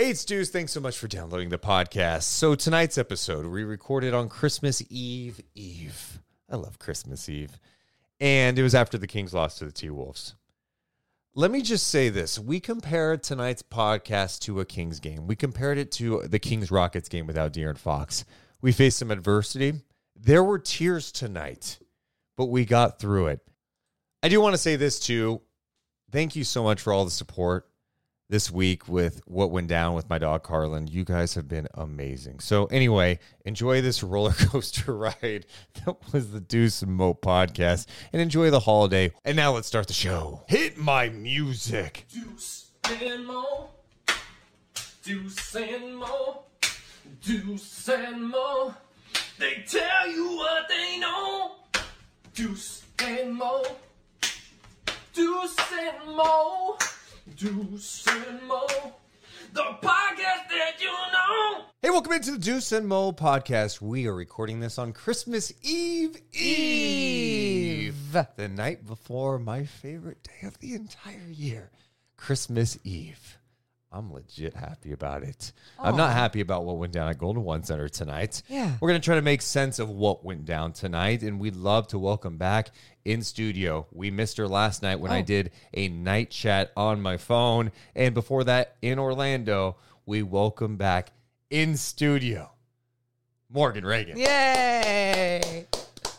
Hey, it's Deuce. Thanks so much for downloading the podcast. So, tonight's episode we recorded on Christmas Eve Eve. I love Christmas Eve. And it was after the Kings lost to the T Wolves. Let me just say this. We compared tonight's podcast to a Kings game. We compared it to the Kings Rockets game without De'Aaron Fox. We faced some adversity. There were tears tonight, but we got through it. I do want to say this too. Thank you so much for all the support this week with what went down with my dog Carlin. You guys have been amazing. So anyway, enjoy this roller coaster ride. That was the Deuce and Mo podcast, and enjoy the holiday. And now let's start the show. Hit my music. Deuce and Mo. Deuce and Mo. Deuce and Mo. They tell you what they know. Deuce and Mo. Deuce and Mo. Deuce and Mo. The podcast that you know. Hey, welcome into the Deuce and Mo podcast. We are recording this on Christmas Eve Eve, the night before my favorite day of the entire year, Christmas Eve. I'm legit happy about it. I'm not happy about what went down at Golden One Center tonight. Yeah. We're going to try to make sense of what went down tonight, and we'd love to welcome back in studio. We missed her last night when I Oh. did a night chat on my phone. And before that, in Orlando, we welcome back in studio Morgan Reagan. Yay!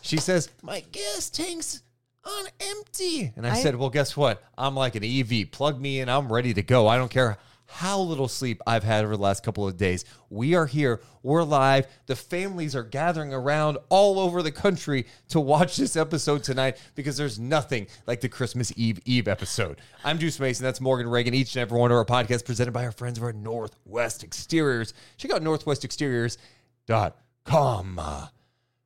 She says, My gas tank's on empty. And I, I- said, Well, guess what? I'm like an EV. Plug me in. I'm ready to go. I don't care how little sleep I've had over the last couple of days. We are here. We're live. The families are gathering around all over the country to watch this episode tonight because there's nothing like the Christmas Eve Eve episode. I'm Deuce Mason. That's Morgan Reagan. Each and every one of our podcasts presented by our friends over at Northwest Exteriors. Check out northwestexteriors.com.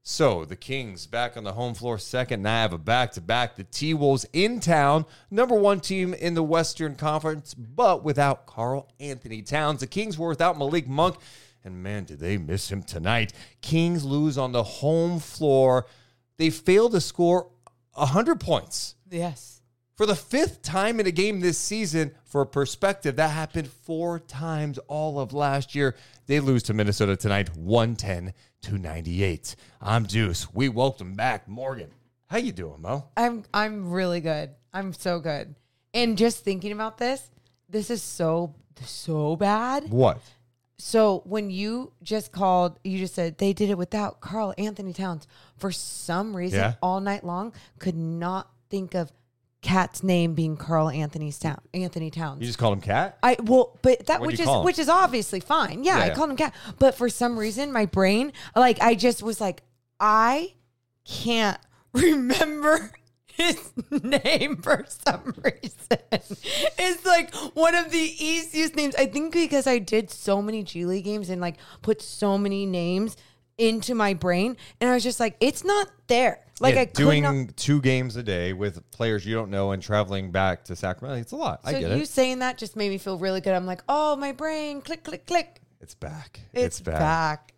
So the Kings back on the home floor second. Now I have a back to back. The T Wolves in town, number one team in the Western Conference, but without Carl Anthony Towns. The Kings were without Malik Monk, and man, did they miss him tonight. Kings lose on the home floor. They fail to score 100 points. Yes. For the fifth time in a game this season, for perspective, that happened four times all of last year. They lose to Minnesota tonight, 110 to 98. I'm Deuce. We welcome back Morgan. How you doing, Mo? I'm I'm really good. I'm so good. And just thinking about this, this is so so bad. What? So when you just called, you just said they did it without Karl-Anthony Towns. For some reason, Yeah. all night long, could not think of KAT's name being Karl-Anthony's town Anthony Towns. You just called him Cat? I well, but that What'd which you is call him? which is obviously fine. Yeah, Yeah, I yeah. called him cat. But for some reason, my brain, like, I just was like, I can't remember his name for some reason. It's like one of the easiest names. I think because I did so many G League games and like put so many names into my brain, and I was just like, it's not there. Like Yeah, I doing not. two games a day with players you don't know and traveling back to Sacramento. It's a lot. I So get you it. saying that just made me feel really good. I'm like, oh, my brain, click, click, click. It's back. It's, back. back.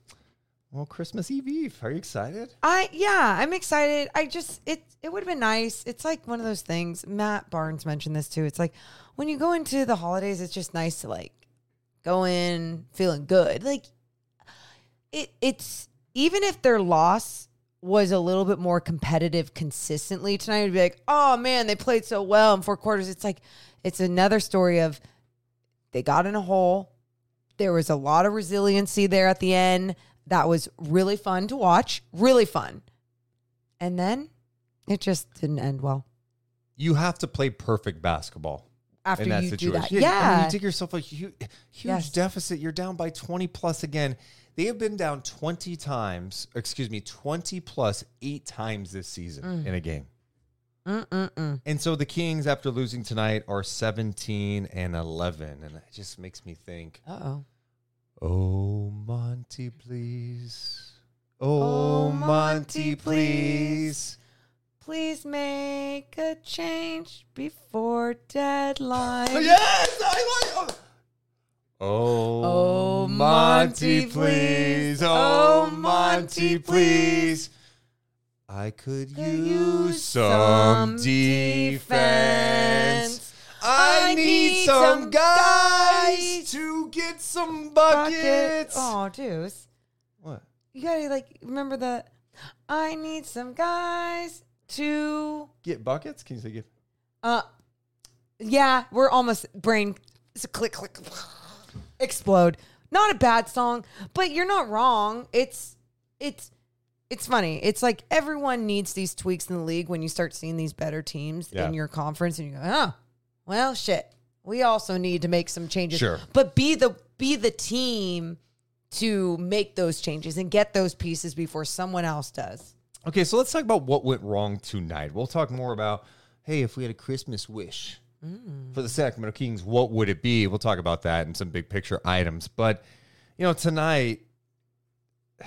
Well, Christmas Eve Eve. Are you excited? I yeah, I'm excited. I just it it would have been nice. It's like one of those things. Matt Barnes mentioned this too. It's like when you go into the holidays, it's just nice to like go in feeling good. Like it it's even if they're loss was a little bit more competitive consistently tonight, it'd be like, oh man, they played so well in four quarters. It's like it's another story of they got in a hole, There was a lot of resiliency there at the end. That was really fun to watch. Really fun. And then it just didn't end well. You have to play perfect basketball After in that you do situation. that. I mean, Yeah. you take yourself a huge, huge Yes. deficit. You're down by 20 plus again. They have been down 20 times, excuse me, 20 plus eight times this season Mm. in a game. And so the Kings, after losing tonight, are 17 and 11. And it just makes me think, Uh oh. oh, Monty, please. Oh, Oh, Monty, Monty, please. Please make a change before deadline. Yes, I like. Oh, Oh, Monty, Monty, please. please. Oh, Oh, Monty, please. I could use some some defense. I I need need some some guys guys. to get some Bucket. buckets. Oh, Deuce. What? You gotta like remember that. I need some guys to Get buckets? Can you say get? uh yeah, we're almost brain it's a click click explode. Not a bad song, but you're not wrong. It's it's it's funny. It's like everyone needs these tweaks in the league when you start seeing these better teams Yeah. in your conference and you go, "Oh, well, shit. We also need to make some changes." Sure. But be the be the team to make those changes and get those pieces before someone else does. Okay, so let's talk about what went wrong tonight. We'll talk more about, hey, if we had a Christmas wish Mm. for the Sacramento Kings, what would it be? We'll talk about that and some big picture items. But, you know, tonight,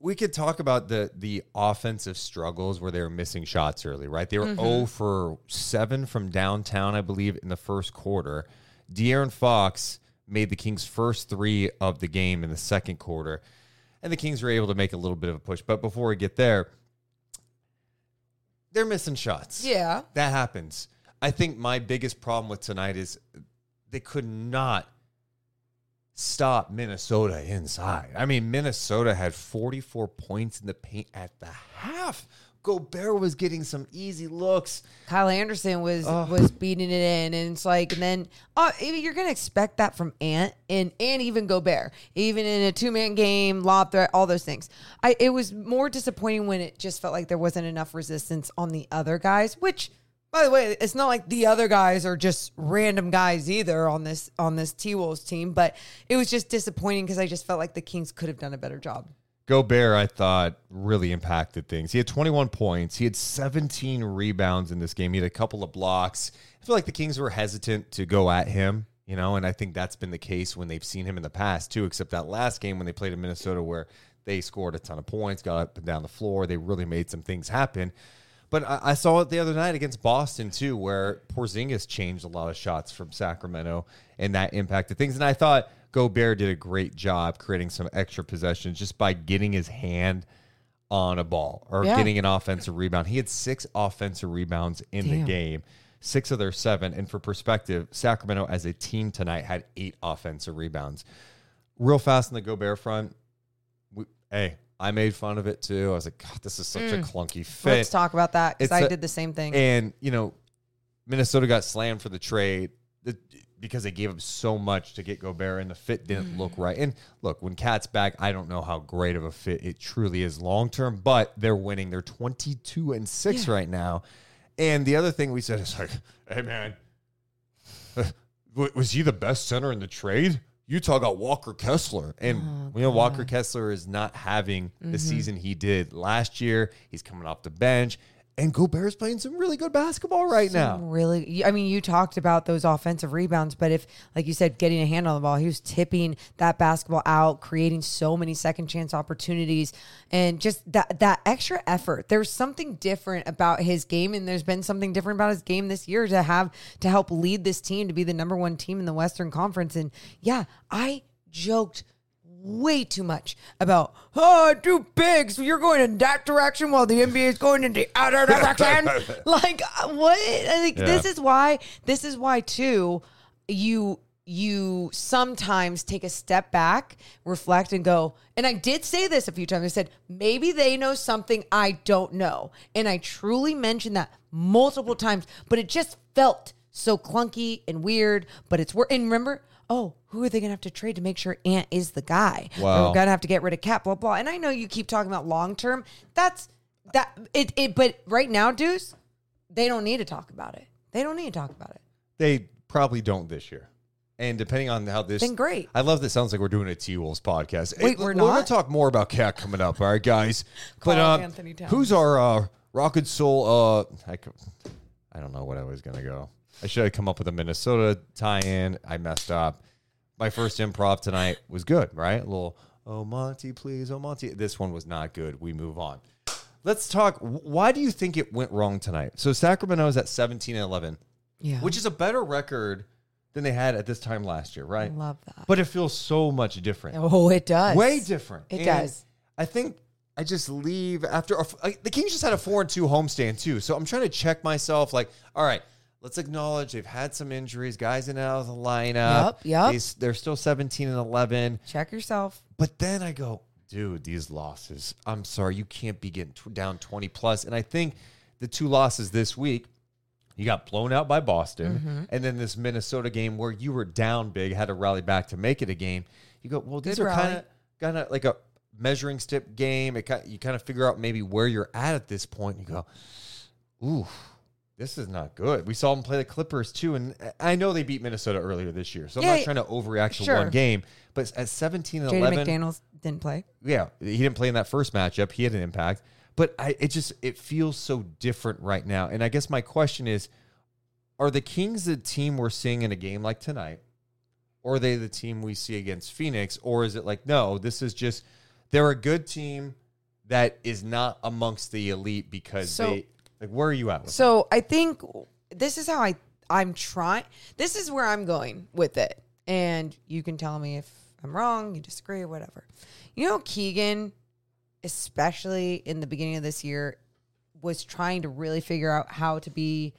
we could talk about the the offensive struggles where they were missing shots early, right? They were 0 for 7 from downtown, I believe, in the first quarter. De'Aaron Fox made the Kings' first three of the game in the second quarter, and the Kings were able to make a little bit of a push. But before we get there, they're missing shots. Yeah. That happens. I think my biggest problem with tonight is they could not stop Minnesota inside. I mean, Minnesota had 44 points in the paint at the half. Gobert was getting some easy looks. Kyle Anderson was was beating it in, and it's like, and then uh, mean, you're gonna expect that from Ant and and even Gobert, even in a two man game, lob threat, all those things. I it was more disappointing when it just felt like there wasn't enough resistance on the other guys. Which, by the way, it's not like the other guys are just random guys either on this on this T Wolves team, but it was just disappointing because I just felt like the Kings could have done a better job. Gobert, I thought, really impacted things. He had 21 points. He had 17 rebounds in this game. He had a couple of blocks. I feel like the Kings were hesitant to go at him, you know, and I think that's been the case when they've seen him in the past, too, except that last game when they played in Minnesota where they scored a ton of points, got up and down the floor. They really made some things happen. But I, I saw it the other night against Boston, too, where Porzingis changed a lot of shots from Sacramento, and that impacted things. And I thought Gobert did a great job creating some extra possessions just by getting his hand on a ball or Yeah. getting an offensive rebound. He had six offensive rebounds in the game, six of their seven. And for perspective, Sacramento as a team tonight had eight offensive rebounds. Real fast on the Gobert front. We, hey, I made fun of it too. I was like, God, this is such a clunky fit. Mm. Let's talk about that because I a- did the same thing. And you know, Minnesota got slammed for the trade the, because they gave up so much to get Gobert, and the fit didn't mm. look right. And look, when KAT's back, I don't know how great of a fit it truly is long term, but they're winning. They're twenty two and six right now. And the other thing we said is like, hey man, was he the best center in the trade? Utah got Walker Kessler, and oh, you know Walker Kessler is not having the mm-hmm. season he did last year. He's coming off the bench, and Gobert's playing some really good basketball right now. Really, I mean, you talked about those offensive rebounds, but if, like you said, getting a hand on the ball, he was tipping that basketball out, creating so many second chance opportunities, and just that that extra effort. There's something different about his game, and there's been something different about his game this year to have to help lead this team to be the number one team in the Western Conference. And yeah, I joked way too much about oh do big so you're going in that direction while the NBA is going in the other direction. Like uh, what? Like this is why this is why too you you sometimes take a step back reflect and go and I did say this a few times. I said maybe they know something I don't know. And I truly mentioned that multiple times but it just felt so clunky and weird, but it's work. And remember, oh, who are they going to have to trade to make sure Ant is the guy? Wow. We're going to have to get rid of KAT, blah, blah. And I know you keep talking about long term. That's that, it, it, but right now, Deuce, they don't need to talk about it. They don't need to talk about it. They probably don't this year. And depending on how this, Then great. I love that. Sounds like we're doing a T Wolves podcast. Wait, Hey, we're not. We're gonna talk more about KAT coming up. All right, guys. but uh, Anthony Towns. who's our uh, Rocket Soul? Uh, I, I don't know what I was gonna go. I should have come up with a Minnesota tie-in. I messed up. My first improv tonight was good, right? A little, oh Monty, please, oh Monty. This one was not good. We move on. Let's talk. Why do you think it went wrong tonight? So Sacramento is at 17 and 11 Yeah. which is a better record than they had at this time last year, right? I love that. But it feels so much different. oh, it does. Way different. It And does. I think I just leave after a, the Kings just had a four and two homestand too. So I'm trying to check myself. Like, all right, let's acknowledge they've had some injuries. Guys in and out of the lineup. Yep, yep. They, they're still 17 and 11. Check yourself. But then I go, dude, these losses. I'm sorry, you can't be getting tw- down 20 plus. And I think the two losses this week, you got blown out by Boston, Mm-hmm. and then this Minnesota game where you were down big, had to rally back to make it a game. You go, well, these Good are kind of kind of like a measuring stick game. It kind you kind of figure out maybe where you're at at this point. And you go, ooh, this is not good. We saw them play the Clippers too, and I know they beat Minnesota earlier this year, so I'm Yeah, not trying to overreact to sure. one game. But at 17 and Jaden 11, McDaniels didn't play. yeah, he didn't play in that first matchup. He had an impact, but I it just it feels so different right now. And I guess my question is, are the Kings the team we're seeing in a game like tonight, or are they the team we see against Phoenix, or is it like no, this is just they're a good team that is not amongst the elite because So- they like where are you at? With So I think this is how I I'm trying. This is where I'm going with it, and you can tell me if I'm wrong, you disagree, or whatever. You know, Keegan, especially in the beginning of this year, was trying to really figure out how to be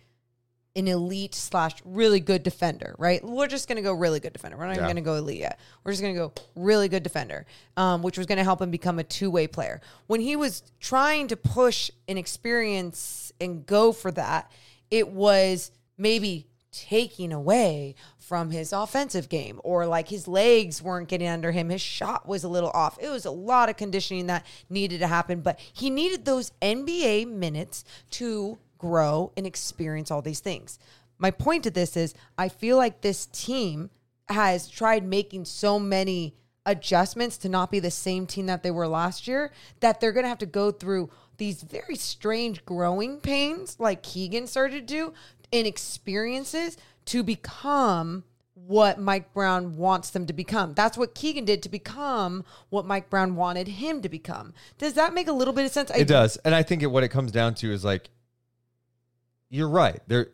an elite slash really good defender, right? We're just going to go really good defender. We're not even going to go elite yet. We're just going to go really good defender, um, which was going to help him become a two way player. When he was trying to push an experience and go for that, it was maybe taking away from his offensive game or like his legs weren't getting under him. His shot was a little off. It was a lot of conditioning that needed to happen but he needed those NBA minutes to grow and experience all these things. My point to this is i feel like this team has tried making so many adjustments to not be the same team that they were last year that they're going to have to go through these very strange growing pains like Keegan started to do in experiences to become what Mike Brown wants them to become. That's what Keegan did to become what Mike Brown wanted him to become. Does that make a little bit of sense? I- It does, and I think it, what it comes down to is like, you're right. They're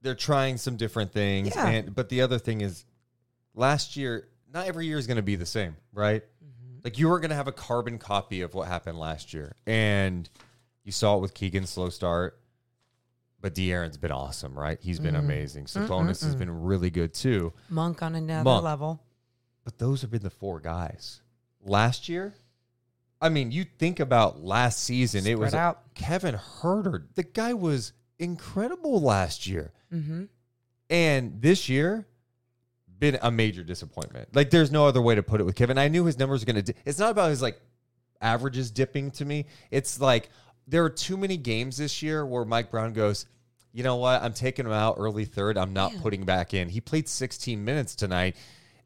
they're trying some different things, Yeah. and but the other thing is, last year, not every year is going to be the same, right? Mm-hmm. Like you were going to have a carbon copy of what happened last year, and you saw it with Keegan's slow start. But De'Aaron's been awesome, right? He's been Mm-hmm. amazing. Sabonis has been really good too. Monk on another Monk. level. But those have been the four guys. Last year, I mean, you think about last season, it was out. Kevin Huerter. The guy was incredible last year. Mm-hmm. And this year, been a major disappointment. Like, there's no other way to put it with Kevin. I knew his numbers were going to. Di- it's not about his like averages dipping to me. It's like there are too many games this year where Mike Brown goes, you know what? I'm taking him out early third. I'm not putting back in. He played 16 minutes tonight.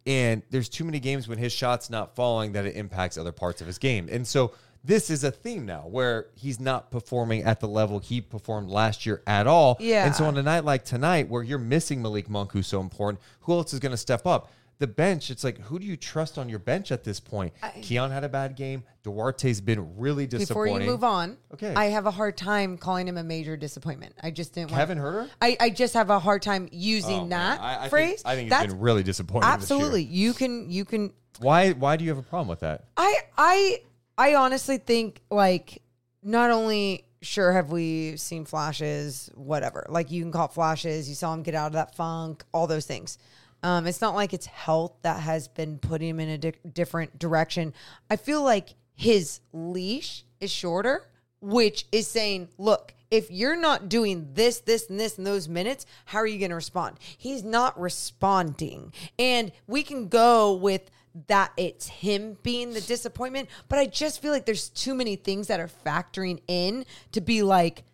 And there's too many games when his shot's not falling that it impacts other parts of his game. And so this is a theme now where he's not performing at the level he performed last year at all. Yeah. And so on a night like tonight where you're missing Malik Monk, who's so important, who else is going to step up? The bench, it's like, who do you trust on your bench at this point? Keon had a bad game. Duarte's been really disappointing. Before you move on, Okay. I have a hard time calling him a major disappointment. I just didn't Kevin want, Huerter? I, I just have a hard time using Oh, that I, I phrase. Think, I think he's That's been really disappointing. absolutely you can you can Why? Why do you have a problem with that? I I I honestly think like not only sure have we seen flashes, whatever. Like you can call it flashes. You saw him get out of that funk, all those things. Um, it's not like it's health that has been putting him in a di- different direction. I feel like his leash is shorter which is saying, look, if you're not doing this, this, and this in those minutes, how are you going to respond? He's not responding. And we can go with that it's him being the disappointment, but I just feel like there's too many things that are factoring in to be like,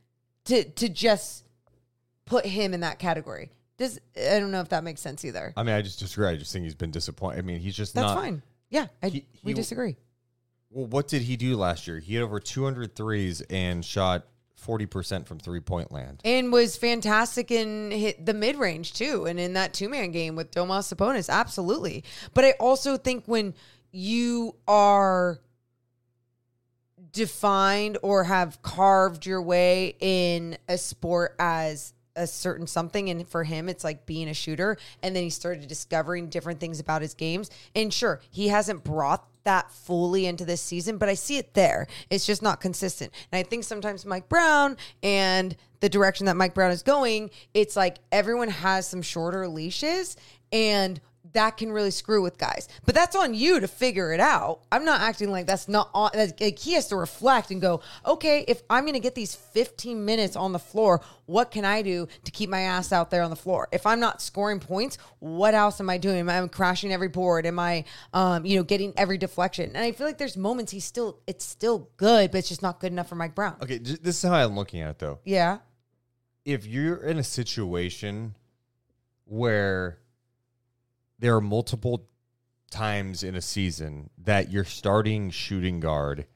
to, to just put him in that category. Does I don't know if that makes sense either. I mean, I just disagree. I just think he's been disappointed. I mean, he's just That's not. fine. Yeah, I, He- we he- disagree. Well, what did he do last year? He had over 200 threes and shot 40% from three point land. and was fantastic in hit the mid range too, and in that two man game with Domas Sabonis, absolutely. But I also think when you are defined or have carved your way in a sport as a certain something and for him it's like being a shooter and then he started discovering different things about his games and sure he hasn't brought that fully into this season but i see it there. It's just not consistent. And i think sometimes mike brown and the direction that mike brown is going it's like everyone has some shorter leashes and that can really screw with guys. But that's on you to figure it out. I'm not acting like that's not on. Like he has to reflect and go, okay, if I'm going to get these 15 minutes on the floor, what can I do to keep my ass out there on the floor? If I'm not scoring points, what else am I doing? Am I crashing every board? Am I, um, you know, getting every deflection? And I feel like there's moments he's still, it's still good, but it's just not good enough for Mike Brown. Okay, this is how I'm looking at it though. Yeah. If you're in a situation where there are multiple times in a season that your starting shooting guard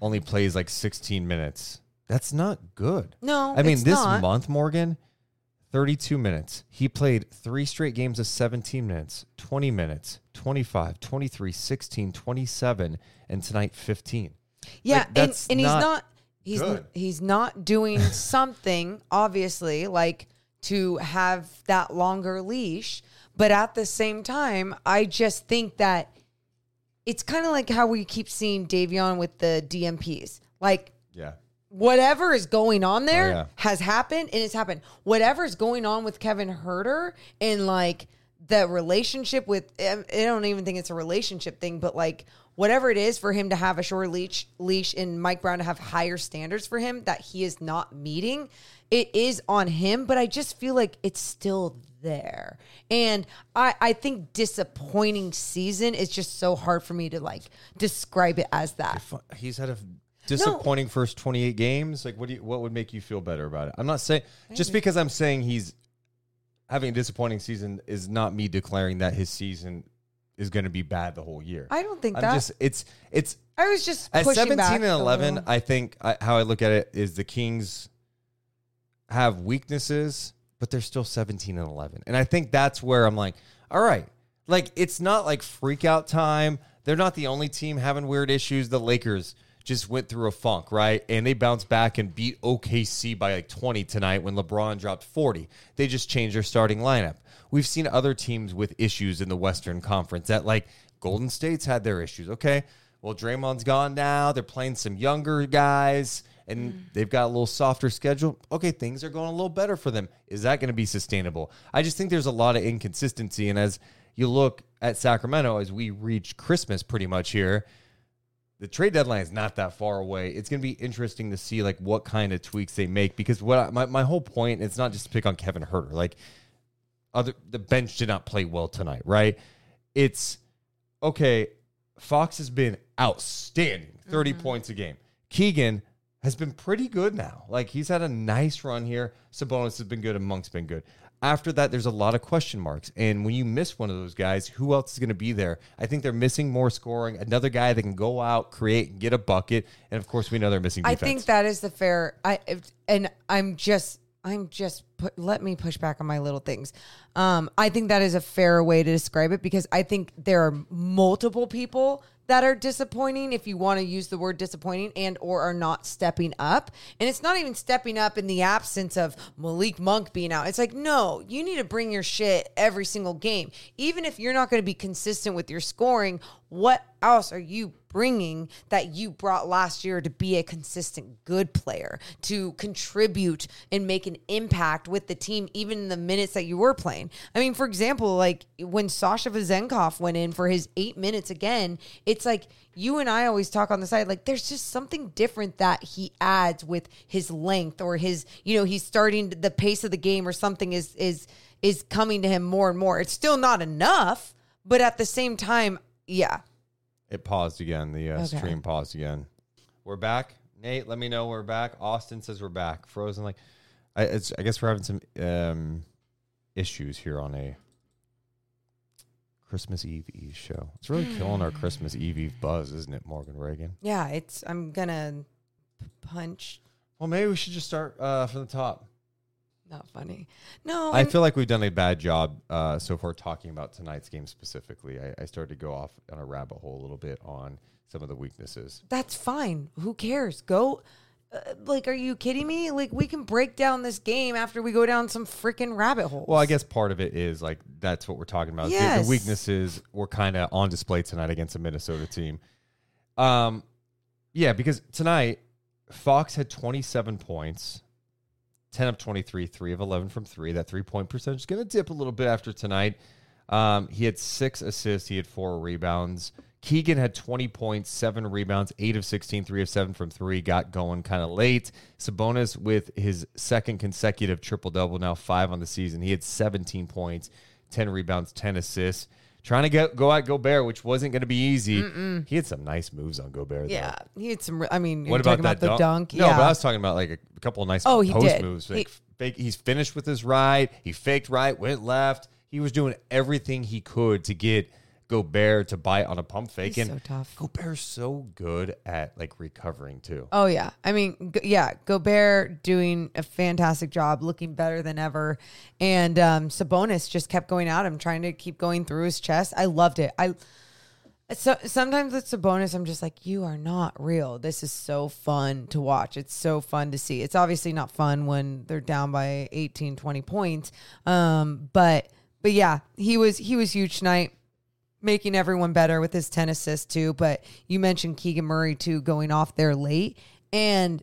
only plays like 16 minutes, that's not good. No, I mean, this not. month, Morgan, 32 minutes. He played three straight games of 17 minutes, 20 minutes, 25, 23, 16, 27, and tonight 15. Yeah, Like, and, and he's not not he's good. he's not doing something obviously like to have that longer leash, but at the same time, I just think that it's kind of like how we keep seeing Davion with the DNPs. Like Yeah. whatever is going on oh, there Oh, yeah. has happened and it's happened. Whatever is going on with Kevin Huerter and like the relationship with, I don't even think it's a relationship thing, but like whatever it is for him to have a short leash, leash and Mike Brown to have higher standards for him that he is not meeting, it is on him. But I just feel like it's still there. And I, I think disappointing season is just so hard for me to like describe it as that. Fu- He's had a disappointing first 28 games. Like, what do you, what would make you feel better about it? I'm not saying just because I'm saying he's having a disappointing season is not me declaring that his season is going to be bad the whole year. I don't think I'm that. just it's it's I was just at 17 back and 11 i think I, how i look at it is the kings have weaknesses but they're still 17 and 11 and i think that's where i'm like all right. Like it's not like freak out time. They're not the only team having weird issues. The lakers just went through a funk right? And they bounced back and beat okc by like 20 tonight when lebron dropped 40 they just changed their starting lineup. We've seen other teams with issues in the western conference that like golden state's had their issues okay? Well, Draymond's gone now. They're playing some younger guys, and mm. they've got a little softer schedule. Okay, things are going a little better for them. Is that going to be sustainable? I just think there's a lot of inconsistency. And as you look at Sacramento, as we reach Christmas pretty much here, the trade deadline is not that far away. It's going to be interesting to see like what kind of tweaks they make because what I, my my whole point it's not just to pick on Kevin Huerter. Like other the bench did not play well tonight, right? It's okay. Fox has been outstanding, 30 mm-hmm. points a game. Keegan has been pretty good now. Like he's had a nice run here. Sabonis has been good and Monk's been good. After that, there's a lot of question marks. And when you miss one of those guys, who else is going to be there? I think they're missing more scoring. Another guy that can go out, create, and get a bucket. And of course, we know they're missing I think that is the fair. I and I'm just I'm just put, let me push back on my little things. Um, I think that is a fair way to describe it because I think there are multiple people that are disappointing if you want to use the word disappointing and or are not stepping up. And it's not even stepping up in the absence of malik monk being out. It's like no you need to bring your shit every single game. Even if you're not going to be consistent with your scoring what else are you bringing that you brought last year to be a consistent good player to contribute and make an impact with the team, even in the minutes that you were playing. I mean, for example, like when Sasha Vezenkov went in for his eight minutes again, it's like you and I always talk on the side, like there's just something different that he adds with his length or his, you know, he's starting the pace of the game or something is is is coming to him more and more. It's still not enough, but at the same time, yeah. It paused again. The uh, Okay. stream paused again. We're back. Nate, let me know we're back. Austin says we're back. Frozen, like, I, it's, I guess we're having some um, issues here on a Christmas Eve Eve show. It's really killing our Christmas Eve Eve buzz, isn't it, Morgan Reagan? Yeah, it's I'm gonna punch Well, maybe we should just start uh, from the top. Not funny. No, I feel like we've done a bad job uh, so far talking about tonight's game specifically. I, I started to go off on a rabbit hole a little bit on some of the weaknesses. that's fine. Who cares? Go. Uh, like, are you kidding me? Like, we can break down this game after we go down some freaking rabbit holes. Well, I guess part of it is like that's what we're talking about. The- The, Yes. weaknesses were kind of on display tonight against a Minnesota team. Um, yeah, because tonight Fox had 27 points, 10 of 23, three of 11 from three. That three point percentage is going to dip a little bit after tonight. Um, he had six assists, he had four rebounds. Keegan had 20 points, seven rebounds, eight of 16, three of seven from three, got going kind of late. Sabonis with his second consecutive triple double, now five on the season. He had 17 points, 10 rebounds, 10 assists. Trying to get go at Gobert, which wasn't going to be easy. He had some nice moves on Gobert. though. yeah, he had some. I mean, What you're about about the dunk? No, yeah. but I was talking about like a, a couple of nice Oh, he post did. moves. He- Like fake, he's finished with his right. He faked right, went left. He was doing everything he could to get Gobert to bite on a pump fake. He's and so tough. Gobert's so good at like recovering too. Oh yeah, I mean, g- yeah, Gobert doing a fantastic job, looking better than ever, and um, Sabonis just kept going at him, trying to keep going through his chest. I loved it. I so sometimes with Sabonis, I'm just like, you are not real. This is so fun to watch. It's so fun to see. It's obviously not fun when they're down by 18, 20 points. Um, but but yeah, he was he was huge tonight making everyone better with his 10 assists too. But you mentioned Keegan Murray too going off there late. And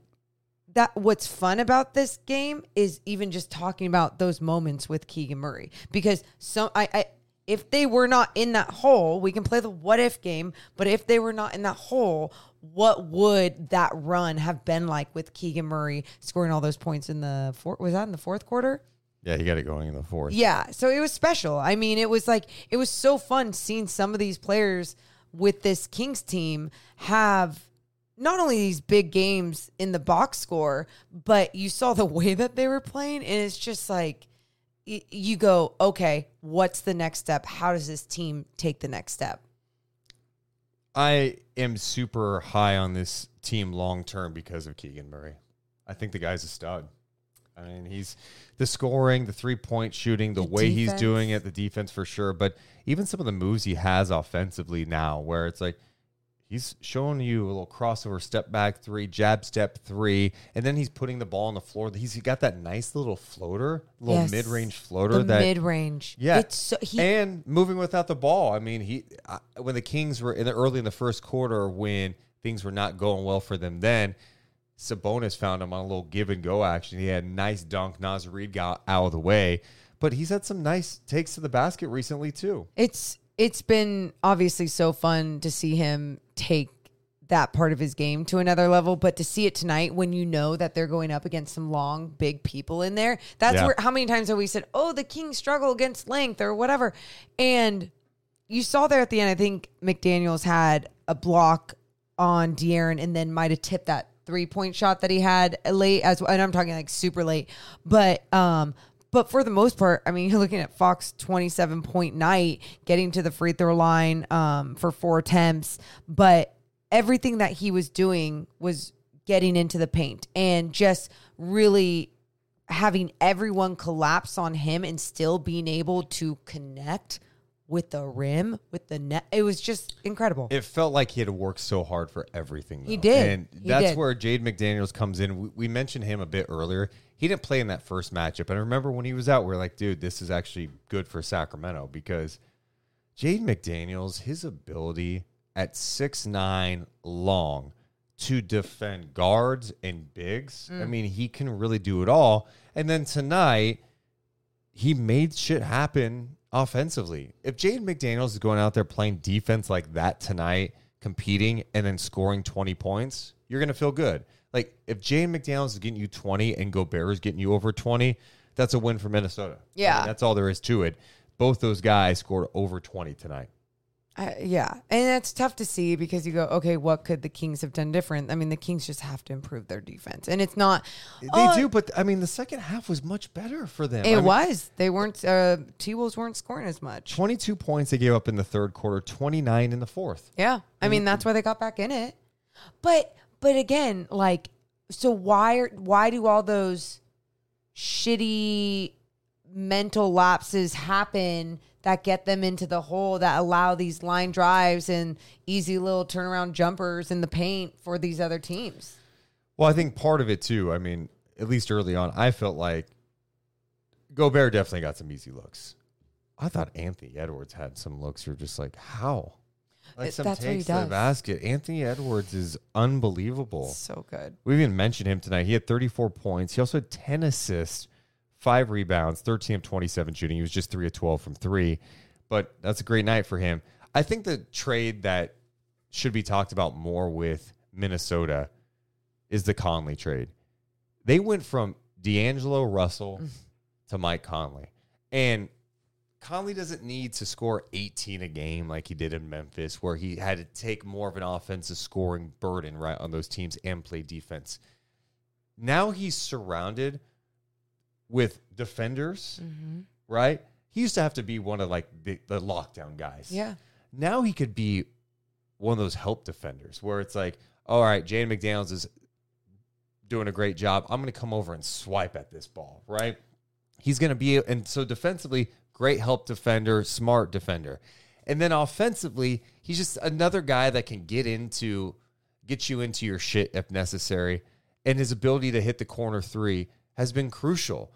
that what's fun about this game is even just talking about those moments with Keegan Murray. Because some I, I if they were not in that hole, we can play the what if game, but if they were not in that hole, what would that run have been like with Keegan Murray scoring all those points in the fourth was that in the fourth quarter? Yeah, he got it going in the fourth. Yeah, so it was special. I mean, it was like it was so fun seeing some of these players with this Kings team have not only these big games in the box score, but you saw the way that they were playing, and it's just like you go, okay, what's the next step? How does this team take the next step? I am super high on this team long term because of Keegan Murray. I think the guy's a stud. I mean, he's the scoring, the three point shooting, the, The way he's doing it, the defense for sure. But even some of the moves he has offensively now, where it's like he's showing you a little crossover step back three, jab step three, and then he's putting the ball on the floor. He's got that nice little floater, little Yes. mid range floater The that mid range, yeah, it's so, he and moving without the ball. I mean, he uh, when the Kings were in the early in the first quarter when things were not going well for them, then Sabonis found him on a little give and go action. He had a nice dunk. Naz Reid got out of the way, but he's had some nice takes to the basket recently too. it's it's been obviously so fun to see him take that part of his game to another level but to see it tonight when you know that they're going up against some long big people in there that's Yeah. where how many times have we said oh the kings struggle against length or whatever and you saw there at the end i think mcdaniels had a block on De'Aaron and then might have tipped that three point shot that he had late as and I'm talking like super late. But um but for the most part, I mean, you're looking at Fox 27 point night, getting to the free throw line um, for four attempts. But everything that he was doing was getting into the paint and just really having everyone collapse on him and still being able to connect with the rim, with the net. It was just incredible. It felt like he had worked so hard for everything. He did. and He that's did. where Jaden McDaniels comes in. We, we mentioned him a bit earlier. He didn't play in that first matchup, and I remember when he was out, we are like, dude, this is actually good for Sacramento because Jaden McDaniels, his ability at six nine long to defend guards and bigs. Mm. I mean, he can really do it all. And then tonight, he made shit happen offensively. If Jaden McDaniels is going out there playing defense like that tonight, competing and then scoring 20 points, you're going to feel good. Like if Jaden McDaniels is getting you 20 and Gobert is getting you over 20, that's a win for Minnesota. I Yeah. mean, that's all there is to it. Both those guys scored over 20 tonight. Uh, yeah, and that's tough to see because you go, okay, what could the Kings have done different? I mean, the Kings just have to improve their defense, and it's not. They oh, do, but I mean, the second half was much better for them. It I mean, was. They weren't. Uh, T Wolves weren't scoring as much. 22 points they gave up in the third quarter, 29 in the fourth. Yeah, I mean that's why they got back in it. But but again, like, so why are why do all those shitty mental lapses happen that get them into the hole that allow these line drives and easy little turnaround jumpers in the paint for these other teams? Well, I think part of it too. I mean, at least early on, I felt like Gobert definitely got some easy looks. I thought Anthony Edwards had some looks. You're just like, how? Like some that's takes to the basket. Anthony Edwards is unbelievable. So good. We even mentioned him tonight. He had 34 points. He also had 10 assists, five rebounds, 13 of 27 shooting. He was just 3 of 12 from three. But that's a great night for him. I think the trade that should be talked about more with Minnesota is the Conley trade. They went from D'Angelo Russell mm. to Mike Conley. And Conley doesn't need to score 18 a game like he did in Memphis, where he had to take more of an offensive scoring burden right on those teams and play defense. Now he's surrounded with defenders, mm-hmm. right? He used to have to be one of like the, the lockdown guys. Yeah. Now he could be one of those help defenders where it's like, all right, Jaden McDaniels is doing a great job. I'm going to come over and swipe at this ball, right? He's going to be, and so defensively, great help defender, smart defender. And then offensively, he's just another guy that can get into, get you into your shit if necessary. And his ability to hit the corner three has been crucial.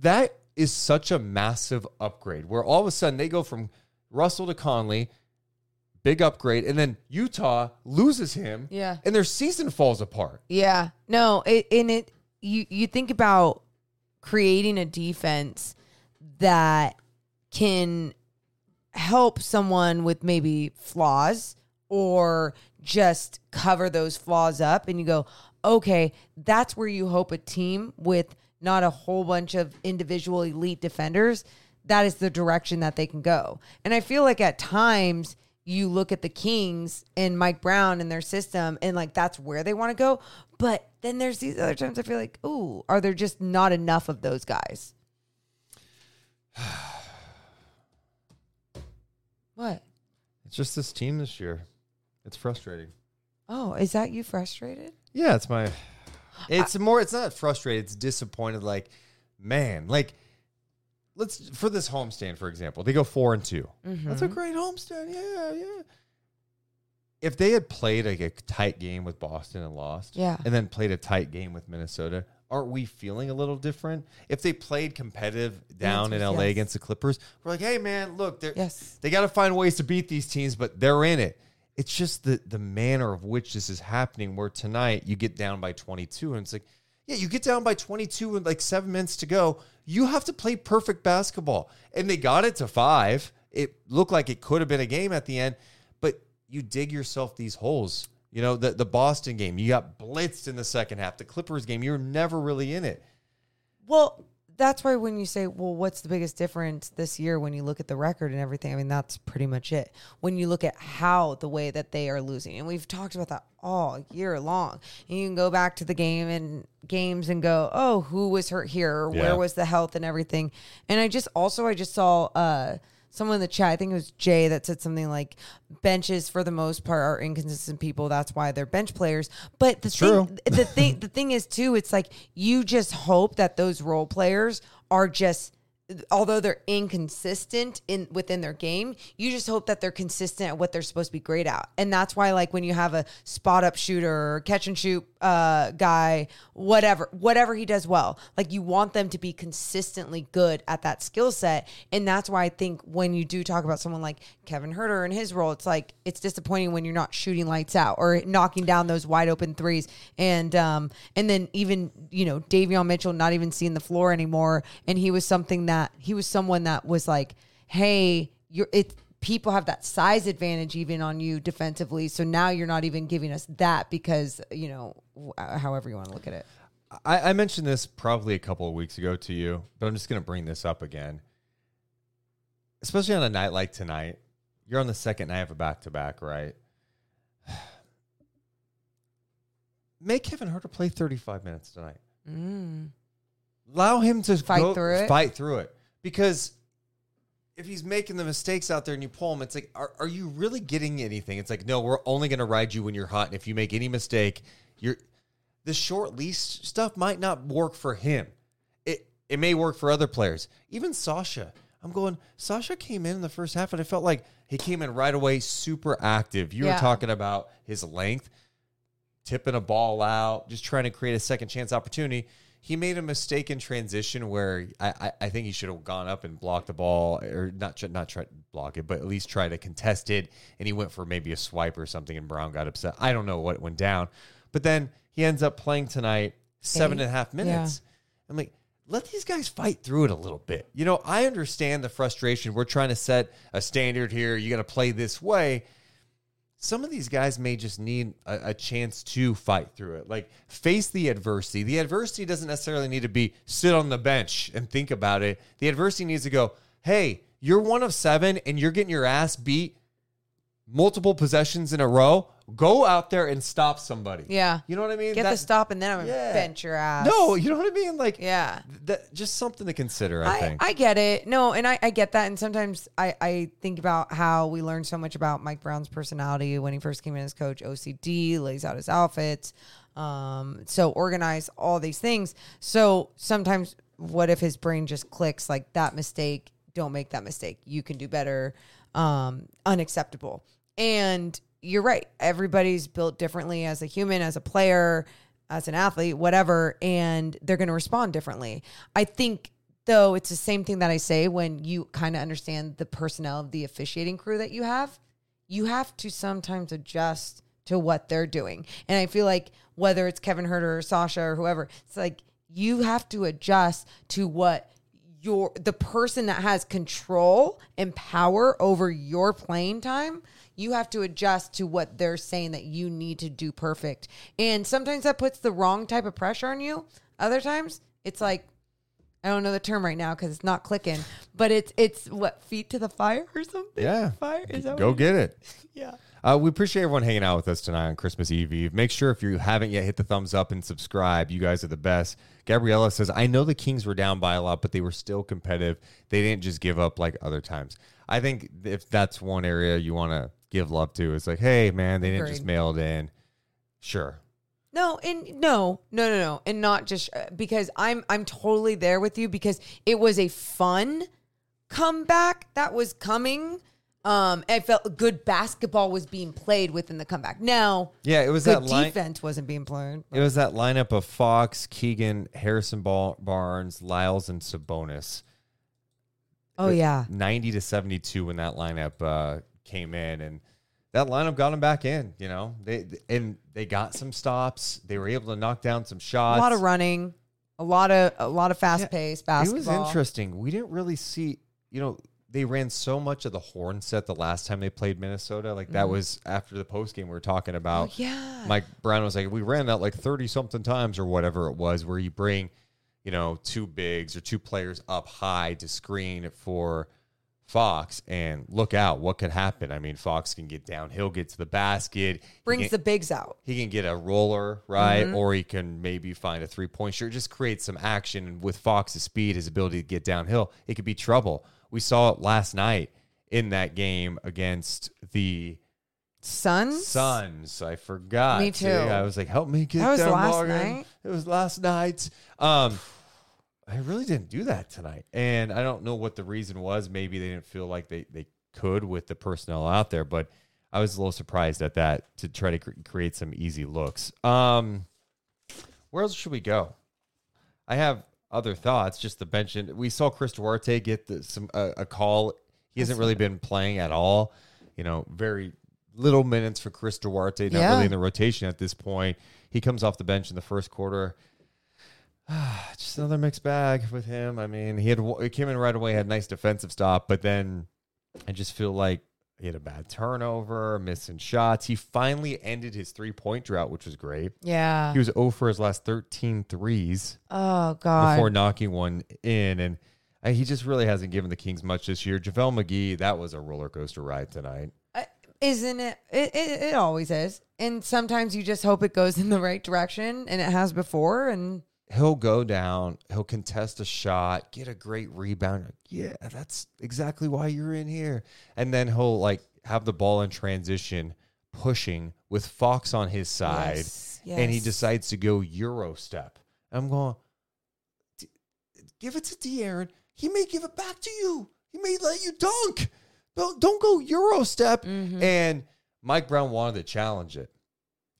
That is such a massive upgrade where all of a sudden they go from Russell to Conley, big upgrade, and then Utah loses him. Yeah. And their season falls apart. Yeah. No, it in it you you think about creating a defense that can help someone with maybe flaws or just cover those flaws up and you go, "Okay, that's where you hope a team with not a whole bunch of individual elite defenders, that is the direction that they can go." And I feel like at times you look at the Kings and Mike Brown and their system, and like that's where they want to go. But then there's these other times I feel like, ooh, are there just not enough of those guys? what? It's just this team this year. It's frustrating. Oh, is that you frustrated? Yeah, it's my. It's more. It's not frustrated. It's disappointed. Like, man, like, let's for this homestand, for example, they go four and 2 mm-hmm. That's a great homestand. Yeah, yeah. If they had played like a tight game with Boston and lost, Yeah. and then played a tight game with Minnesota, aren't we feeling a little different? If they played competitive down in LA yes. against the Clippers, we're like, hey man, look, they're Yes. they got to find ways to beat these teams, but they're in it. It's just the the manner of which this is happening. Where tonight you get down by 22, and it's like, yeah, you get down by 22 with like seven minutes to go. You have to play perfect basketball, and they got it to five. It looked like it could have been a game at the end, but you dig yourself these holes. You know, the the Boston game, you got blitzed in the second half. The Clippers game, you're never really in it. Well, that's why when you say, well, what's the biggest difference this year when you look at the record and everything? I mean, that's pretty much it. When you look at how the way that they are losing, and we've talked about that all year long. And you can go back to the game and games and go, oh, who was hurt here? Or Yeah. Where was the health and everything? And I just also, I just saw, uh, Someone in the chat, I think it was Jay, that said something like benches for the most part are inconsistent people. That's why they're bench players. But the thing, true. the thing the thing is too it's like you just hope that those role players are just although they're inconsistent in within their game, you just hope that they're consistent at what they're supposed to be great at. And that's why like when you have a spot up shooter catch and shoot uh guy, whatever, whatever he does well, like you want them to be consistently good at that skill set. And that's why I think when you do talk about someone like Kevin Huerter and his role, it's like it's disappointing when you're not shooting lights out or knocking down those wide open threes. And um and then even, you know, Davion Mitchell not even seeing the floor anymore. And he was something that he was someone that was like, Hey, you're it people have that size advantage even on you defensively. So now you're not even giving us that because, you know, wh- uh, however you want to look at it. I, I mentioned this probably a couple of weeks ago to you, but I'm just going to bring this up again. Especially on a night like tonight, you're on the second night of a back to back, right? Make Kevin Huerter play 35 minutes tonight. Mm. Allow him to Fight go- through it? Fight through it because if he's making the mistakes out there and you pull him, it's like, are, are you really getting anything? It's like, no, we're only going to ride you when you're hot, and if you make any mistake, you're the short leash stuff might not work for him. It it may work for other players. Even Sasha. I'm going, Sasha came in in the first half and I felt like he came in right away super active. You Yeah. were talking about his length, tipping a ball out, just trying to create a second chance opportunity. He made a mistake in transition where I, I, I think he should have gone up and blocked the ball, or not not try to block it, but at least try to contest it. And he went for maybe a swipe or something, and Brown got upset. I don't know what went down, but then he ends up playing tonight seven Eight? and a half minutes. I'm like, let these guys fight through it a little bit. You know, I understand the frustration. We're trying to set a standard here. You got to play this way. Some of these guys may just need a, a chance to fight through it. Like face the adversity. The adversity doesn't necessarily need to be sit on the bench and think about it. The adversity needs to go, hey, you're one of seven and you're getting your ass beat multiple possessions in a row. Go out there and stop somebody. Yeah. You know what I mean? Get That- the stop and then I'm Yeah. gonna bench your ass. No, you know what I mean? Like, Yeah. that just something to consider. I, I, think. I get it. No, and I, I get that. And sometimes I, I think about how we learned so much about Mike Brown's personality when he first came in as coach. OCD, lays out his outfits, um, so organized, all these things. So sometimes, what if his brain just clicks like that mistake? Don't make that mistake. You can do better. Um, unacceptable. And you're right. Everybody's built differently as a human, as a player, as an athlete, whatever, and they're going to respond differently. I think though it's the same thing that I say when you kind of understand the personnel of the officiating crew that you have, you have to sometimes adjust to what they're doing. And I feel like whether it's Kevin Huerter or Sasha or whoever, it's like you have to adjust to what your the person that has control and power over your playing time you have to adjust to what they're saying that you need to do perfect. And sometimes that puts the wrong type of pressure on you. Other times it's like i don't know the term right now because it's not clicking but it's it's what feet to the fire or something? Yeah. fire? Is that Go get it. yeah Uh, we appreciate everyone hanging out with us tonight on Christmas Eve Eve. Make sure if you haven't yet, hit the thumbs up and subscribe. You guys are the best. Gabriella says, I know the Kings were down by a lot, but they were still competitive. They didn't just give up like other times. I think if that's one area you want to give love to, it's like, hey, man, they didn't just mail it in. Sure. No, and no, no, no, no, and not just uh, because I'm I'm totally there with you because it was a fun comeback that was coming. Um, I felt good basketball was being played within the comeback. Now, Yeah, it was that line. defense wasn't being played. It was that lineup of Fox, Keegan, Harrison Ball, Barnes, Lyles, and Sabonis. Oh yeah, 90 to 72 when that lineup uh, came in and that lineup got them back in you know they and they got some stops they were able to knock down some shots. a lot of running, a lot of a lot of fast Yeah, paced it was interesting we didn't really see you know they ran so much of the horn set the last time they played minnesota like that was after the post game we were talking about. Oh, yeah. mike brown was like we ran that like 30 something times or whatever it was where you bring you know two bigs or two players up high to screen for Fox and look out what could happen. I mean, Fox can get downhill, get to the basket, Brings can- the bigs out. he can get a roller, right? Mm-hmm. Or he can maybe find a three point shot. Just create some action. And with Fox's speed, his ability to get downhill, it could be trouble. We saw it last night in that game against the Suns. Suns. I forgot. Me too. I was like, help me get That was last Morgan. night? It was last night. Um, I really didn't do that tonight. And I don't know what the reason was. Maybe they didn't feel like they, they could with the personnel out there, but I was a little surprised at that to try to cr- create some easy looks. Um, where else should we go? I have other thoughts. Just the bench. And we saw Chris Duarte get the, some uh, a call. He hasn't really been playing at all. You know, very little minutes for Chris Duarte. Not Yeah. really in the rotation at this point. He comes off the bench in the first quarter. Just another mixed bag with him. I mean, he had he came in right away, had nice defensive stop, but then I just feel like he had a bad turnover, missing shots. He finally ended his three point drought, which was great. Yeah. He was 0 for his last 13 threes oh God. before knocking one in. And uh, he just really hasn't given the Kings much this year. JaVale McGee, that was a roller coaster ride tonight. Isn't it? It, it? it always is. And sometimes you just hope it goes in the right direction, and it has before. And He'll go down, he'll contest a shot, get a great rebound. Yeah, that's exactly why you're in here. And then he'll like have the ball in transition, pushing with Fox on his side. Yes, And he decides to go Euro step. I'm going, "D- give it to De'Aaron. He may give it back to you. He may let you dunk. Don't, don't go Euro step. Mm-hmm. And Mike Brown wanted to challenge it.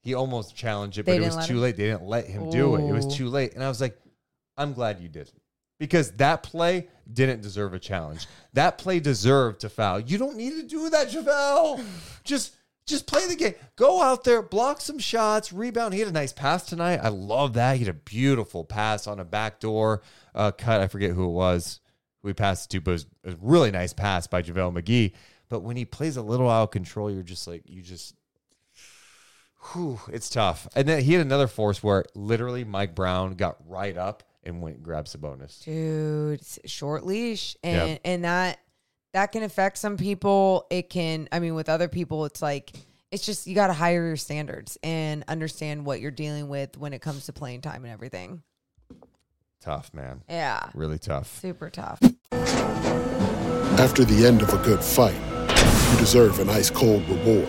He almost challenged it, They but it didn't was let too him? late. They didn't let him do it. It was Ooh. too late. And I was like, I'm glad you didn't. Because that play didn't deserve a challenge. That play deserved to foul. You don't need to do that, JaVale. Just just play the game. Go out there, block some shots, rebound. He had a nice pass tonight. I love that. He had a beautiful pass on a backdoor uh, cut. I forget who it was who he passed it to, but it was a really nice pass by JaVale McGee. But when he plays a little out of control, you're just like, you just, whew, it's tough. And then he had another force where literally Mike Brown got right up and went and grabbed Sabonis. dude, s- short leash, and Yep. and that that can affect some people. It can. I mean, with other people, it's like it's just you got to higher your standards and understand what you're dealing with when it comes to playing time and everything. Tough, man. Yeah, Really tough. super tough. After the end of a good fight, you deserve an ice cold reward.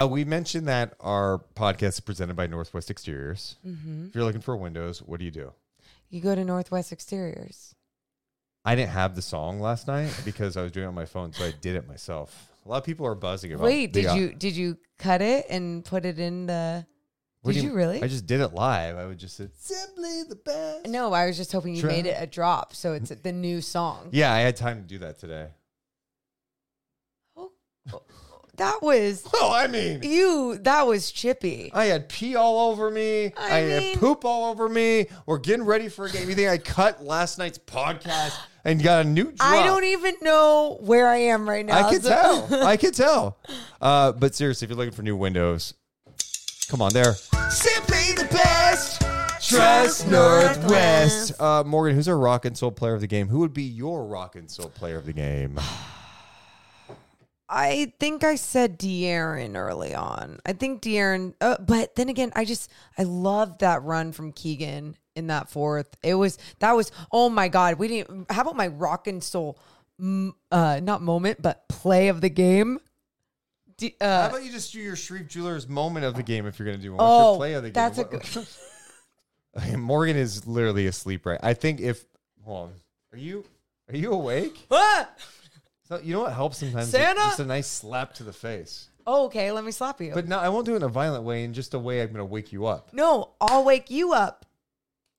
Uh, we mentioned that our podcast is presented by Northwest Exteriors. Mm-hmm. If you're looking for windows, what do you do? You go to Northwest Exteriors. I didn't have the song last night because I was doing it on my phone, so I did it myself. A lot of people are buzzing about. It. Wait, did you did you cut it and put it in the? what Did do you really? I just did it live. I would just say simply the best. No, I was just hoping you Try- made it a drop, so it's the new song. Yeah, I had time to do that today. That was Well, I mean, you. That was chippy. I had pee all over me. I, I had poop all over me. We're getting ready for a game. You think I cut last night's podcast and got a new drop? I don't even know where I am right now. I can so- tell. I can tell. Uh, but seriously, if you're looking for new windows, come on there. Simply the best. Trust Northwest. Uh, Morgan, who's our rock and soul player of the game? Who would be your rock and soul player of the game? I think I said De'Aaron early on. I think De'Aaron, uh, but then again, I just I love that run from Keegan in that fourth. It was that was oh my god. We didn't. How about my rock and soul, uh, not moment, but play of the game. D- How uh, about you just do your Sharif Jewelers moment of the game if you're going to do one? What's Oh, play of the game? that's a What- good- Okay, Morgan is literally asleep right. I think if hold on, are you are you awake? ah! So you know what helps sometimes? Santa? Just a nice slap to the face. oh, okay, let me slap you. But no, I won't do it in a violent way. In just a way, I'm going to wake you up. no, I'll wake you up.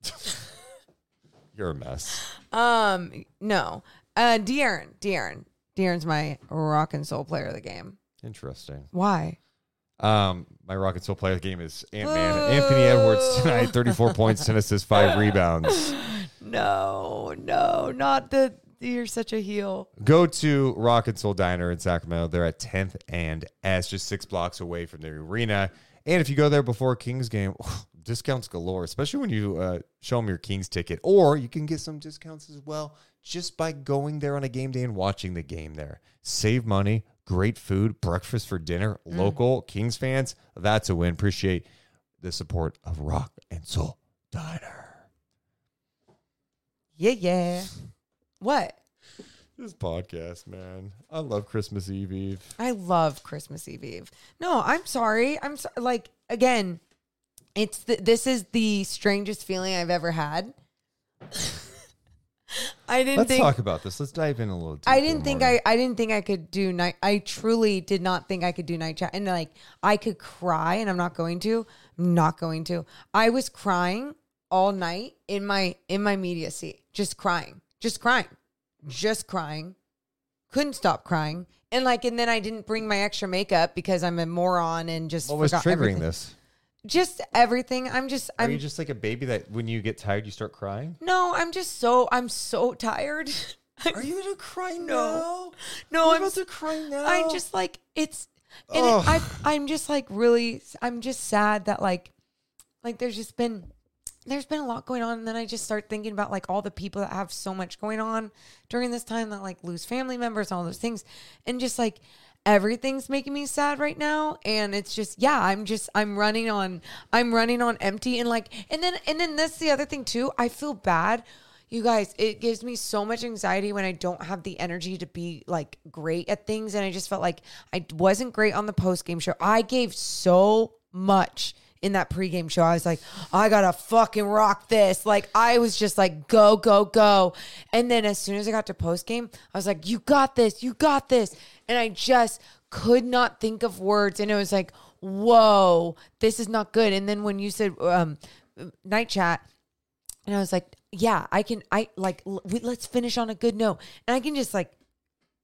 You're a mess. Um, no. Uh De'Aaron, De'Aaron. De'Aaron's my rock and soul player of the game. Interesting. Why? Um, my rock and soul player of the game is Ant Man. Anthony Edwards tonight, 34 points, 10 assists, five rebounds. No, no, not the. You're such a heel. Go to Rock and Soul Diner in Sacramento. They're at 10th and S, just six blocks away from the arena. And if you go there before a Kings game, discounts galore, especially when you uh, show them your Kings ticket. Or you can get some discounts as well just by going there on a game day and watching the game there. Save money, great food, breakfast for dinner, local Kings fans. That's a win. Appreciate the support of Rock and Soul Diner. Yeah, yeah. What? This podcast, man. I love Christmas Eve Eve. I love Christmas Eve Eve. No, I'm sorry. I'm so, like again, it's the, this is the strangest feeling I've ever had. I didn't Let's think talk about this. Let's dive in a little deeper. I didn't think. I I didn't think I could do night I truly did not think I could do night chat and like I could cry and I'm not going to. I'm not going to. I was crying all night in my in my media seat. Just crying. Just crying. Just crying. Couldn't stop crying. And like and then I didn't bring my extra makeup because I'm a moron and just What was forgot triggering everything. this? Just everything. I'm just Are I'm you just like a baby that when you get tired you start crying? No, I'm just so I'm so tired. Are you gonna cry No. No, I'm to cry now. I'm just like it's and it, I I'm just like really I'm just sad that like like there's just been there's been a lot going on and then I just start thinking about like all the people that have so much going on during this time that like lose family members all those things and just like everything's making me sad right now and it's just yeah I'm just I'm running on I'm running on empty and like and then and then that's the other thing too I feel bad you guys, it gives me so much anxiety when I don't have the energy to be like great at things. And I just felt like I wasn't great on the post game show. I gave so much in that pregame show. I was like, I gotta fucking rock this. Like, I was just like, go, go, go. And then as soon as I got to post game, I was like, you got this, you got this. And I just could not think of words. And it was like, whoa, this is not good. And then when you said um, night chat, and I was like, yeah, I can, I like, l- let's finish on a good note. And I can just like,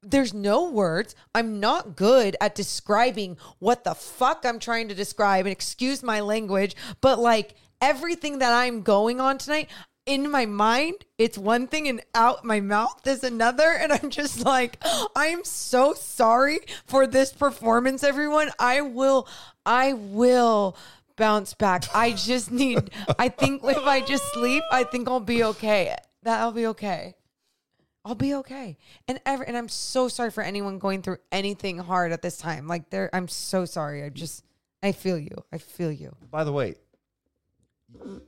there's no words. I'm not good at describing what the fuck I'm trying to describe and excuse my language, but like everything that I'm going on tonight, in my mind, it's one thing and out my mouth is another. And I'm just like, I'm so sorry for this performance, everyone. I will, I will bounce back. I just need, I think if I just sleep, I think I'll be okay. That'll be okay. I'll be okay. And ever and I'm so sorry for anyone going through anything hard at this time. Like there I'm so sorry. I just I feel you. I feel you. By the way,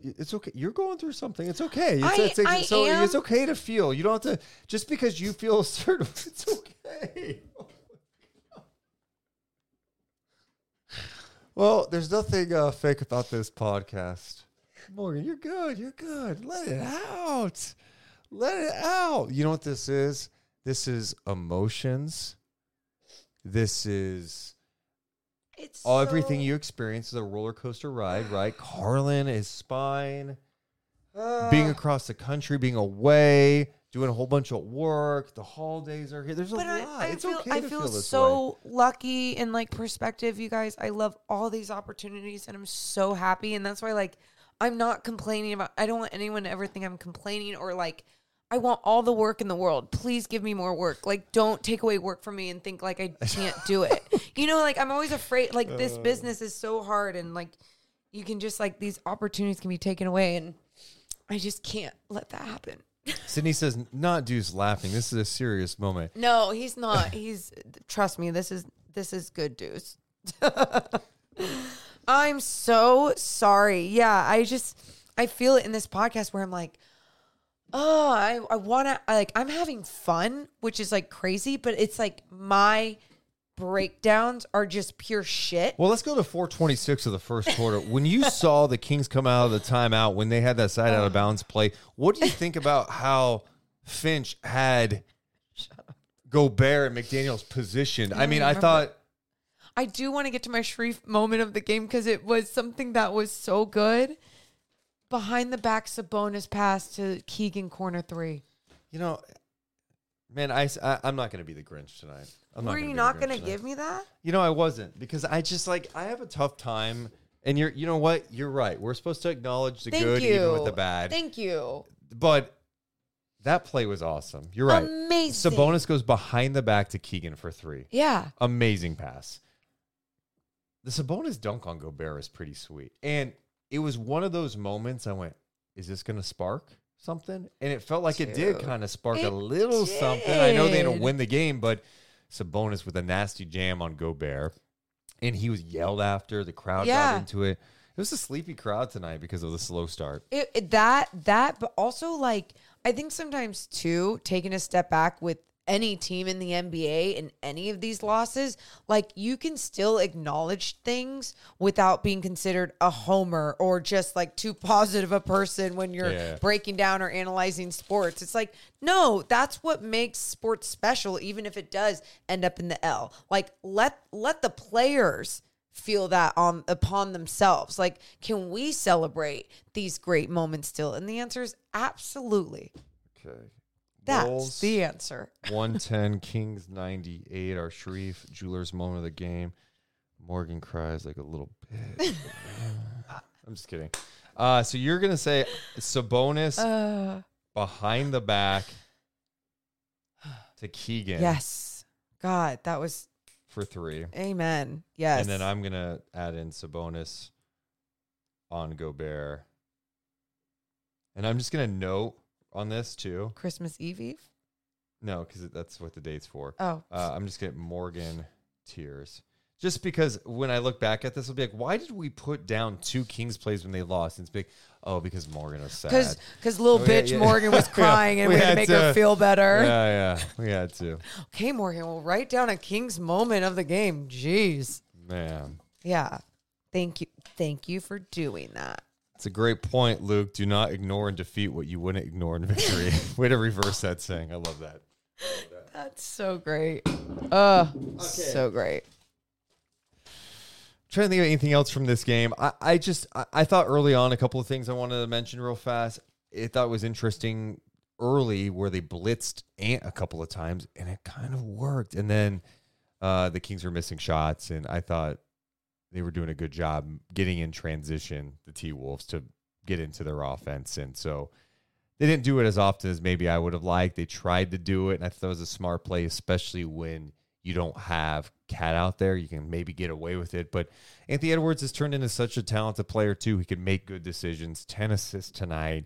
it's okay. You're going through something. It's okay. It's, I- it's, it's, I so am. it's okay to feel. You don't have to just because you feel a certain. It's okay. Well, there's nothing uh, fake about this podcast. Morgan, you're good. You're good. Let it out. Let it out. You know what this is? This is emotions. This is It's all everything you experience is a roller coaster ride, right? Carlin, is spine, ah. being across the country, being away, doing a whole bunch of work. The holidays are here. There's a but lot. I, I it's feel okay I feel, feel this way. so lucky in like perspective, you guys. I love all these opportunities and I'm so happy. And that's why like I'm not complaining about I don't want anyone to ever think I'm complaining or like I want all the work in the world. Please give me more work. Like don't take away work from me and think like I can't do it. you know, like I'm always afraid like Uh. this business is so hard and like you can just like these opportunities can be taken away and I just can't let that happen. Sydney says, "Not Deuce laughing. This is a serious moment." No, he's not. He's trust me, this is this is good news. I'm so sorry. Yeah, I just I feel it in this podcast where I'm like, oh, I, I wanna like I'm having fun, which is like crazy, but it's like my breakdowns are just pure shit. Well, let's go to 426 of the first quarter. When you saw the Kings come out of the timeout, when they had that side out of bounds play, what do you think about how Finch had Gobert and McDaniels positioned? I mean, I thought I do want to get to my Sharif moment of the game because it was something that was so good. Behind the back Sabonis pass to Keegan corner three. you know, Man, I, I am not going to be the Grinch tonight. I'm Were gonna you not going to tonight. give me that? You know, I wasn't because I just like I have a tough time. And you're, you know what? You're right. We're supposed to acknowledge the Thank good you. even with the bad. Thank you. but that play was awesome. You're right. Amazing. Sabonis goes behind the back to Keegan for three. Yeah. Amazing pass. The Sabonis dunk on Gobert is pretty sweet. And it was one of those moments I went, is this going to spark something? And it felt like it did kind of spark a it little something. I know they didn't win the game, but Sabonis with a nasty jam on Gobert. And he was yelled after. The crowd Yeah. got into it. It was a sleepy crowd tonight because of the slow start. It, it- that that but also like I think sometimes too taking a step back with any team in the NBA in any of these losses like you can still acknowledge things without being considered a homer or just like too positive a person when you're Yeah. breaking down or analyzing sports it's like no that's what makes sports special even if it does end up in the L like let let the players feel that on upon themselves. Like, can we celebrate these great moments still? And the answer is absolutely. Okay. That's Wolves. the answer. 110, Kings 98, our Sharif, Jewelers moment of the game. Morgan cries like a little bitch. I'm just kidding. Uh, so you're going to say Sabonis Uh, behind the back to Keegan yes. God, that was for three. amen. Yes. And then I'm going to add in Sabonis on Gobert. And I'm just going to note on this too. Christmas Eve Eve. No, because that's what the date's for. Oh, Uh, I'm just getting Morgan tears. Just because when I look back at this, I'll be like, why did we put down two Kings plays when they lost? And it's big. Oh, because Morgan was sad. because because little yeah, bitch yeah. Morgan was Yeah, crying and we we had to make to- her feel better. yeah, yeah, we had to. Okay, Morgan, we'll write down a King's moment of the game. Jeez. Man, Yeah. Thank you. Thank you for doing that. It's a great point, Luke. Do not ignore and defeat what you wouldn't ignore in victory. Way to reverse that saying. I love that. That's so great. Uh, so great. trying to think of anything else from this game. I, I just I, I thought early on a couple of things I wanted to mention real fast. I thought it was interesting early where they blitzed Ant a couple of times and it kind of worked. And then uh, the Kings were missing shots, and I thought they were doing a good job getting in transition the T Wolves to get into their offense. And so they didn't do it as often as maybe I would have liked. They tried to do it, and I thought it was a smart play, especially when you don't have KAT out there. You can maybe get away with it. But Anthony Edwards has turned into such a talented player, too. He can make good decisions. 10 assists tonight.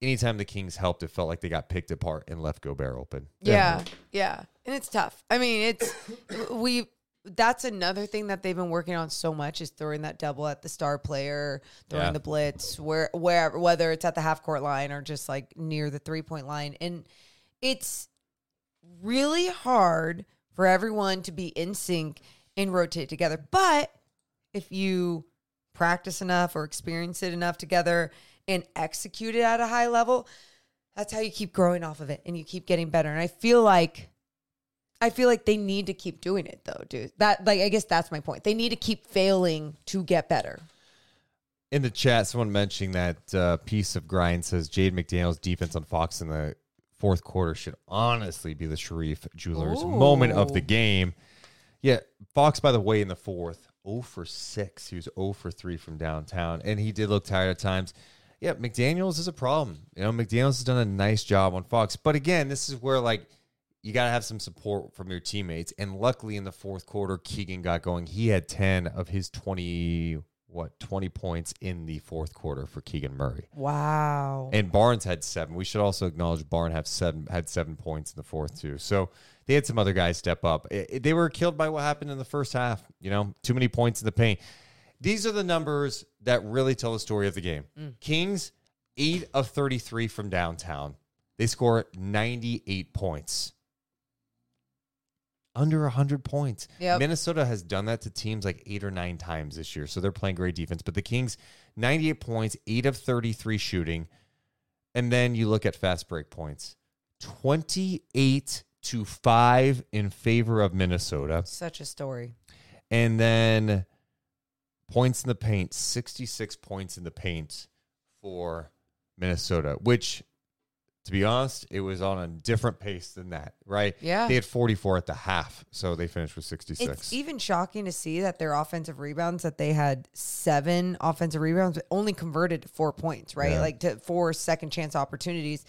Anytime the Kings helped, it felt like they got picked apart and left Gobert open. Yeah, yeah, and it's tough. I mean, it's we. That's another thing that they've been working on so much is throwing that double at the star player, throwing Yeah. the blitz, where where whether it's at the half court line or just like near the three point line, and it's really hard for everyone to be in sync and rotate together. But if you practice enough or experience it enough together and execute it at a high level, that's how you keep growing off of it and you keep getting better. And I feel like I feel like they need to keep doing it though, dude. That like I guess that's my point. They need to keep failing to get better. In the chat, someone mentioning that uh, piece of grind says Jade McDaniel's defense on Fox in the fourth quarter should honestly be the Sharif Jewelers Ooh. moment of the game. Yeah, Fox, by the way, in the fourth, 0 for 6. He was 0 for 3 from downtown, and he did look tired at times. Yeah, McDaniels is a problem. You know, McDaniels has done a nice job on Fox. But again, this is where, like, you got to have some support from your teammates. And luckily, in the fourth quarter, Keegan got going. He had 10 of his 20, what, 20 points in the fourth quarter for Keegan Murray. Wow. And Barnes had seven. We should also acknowledge Barnes have seven had seven points in the fourth too. So they had some other guys step up. It- it- they were killed by what happened in the first half. You know, too many points in the paint. These are the numbers that really tell the story of the game. Mm. Kings eight of thirty three from downtown. They score ninety eight points. Under 100 points. Yep. Minnesota has done that to teams like eight or nine times this year. So they're playing great defense. But the Kings, 98 points, 8 of 33 shooting. And then you look at fast break points 28 to 5 in favor of Minnesota. Such a story. And then points in the paint 66 points in the paint for Minnesota, which to be honest, it was on a different pace than that, right? Yeah. They had 44 at the half, so they finished with 66. It's even shocking to see that their offensive rebounds that they had seven offensive rebounds, but only converted to four points, right? Yeah. Like to four second chance opportunities.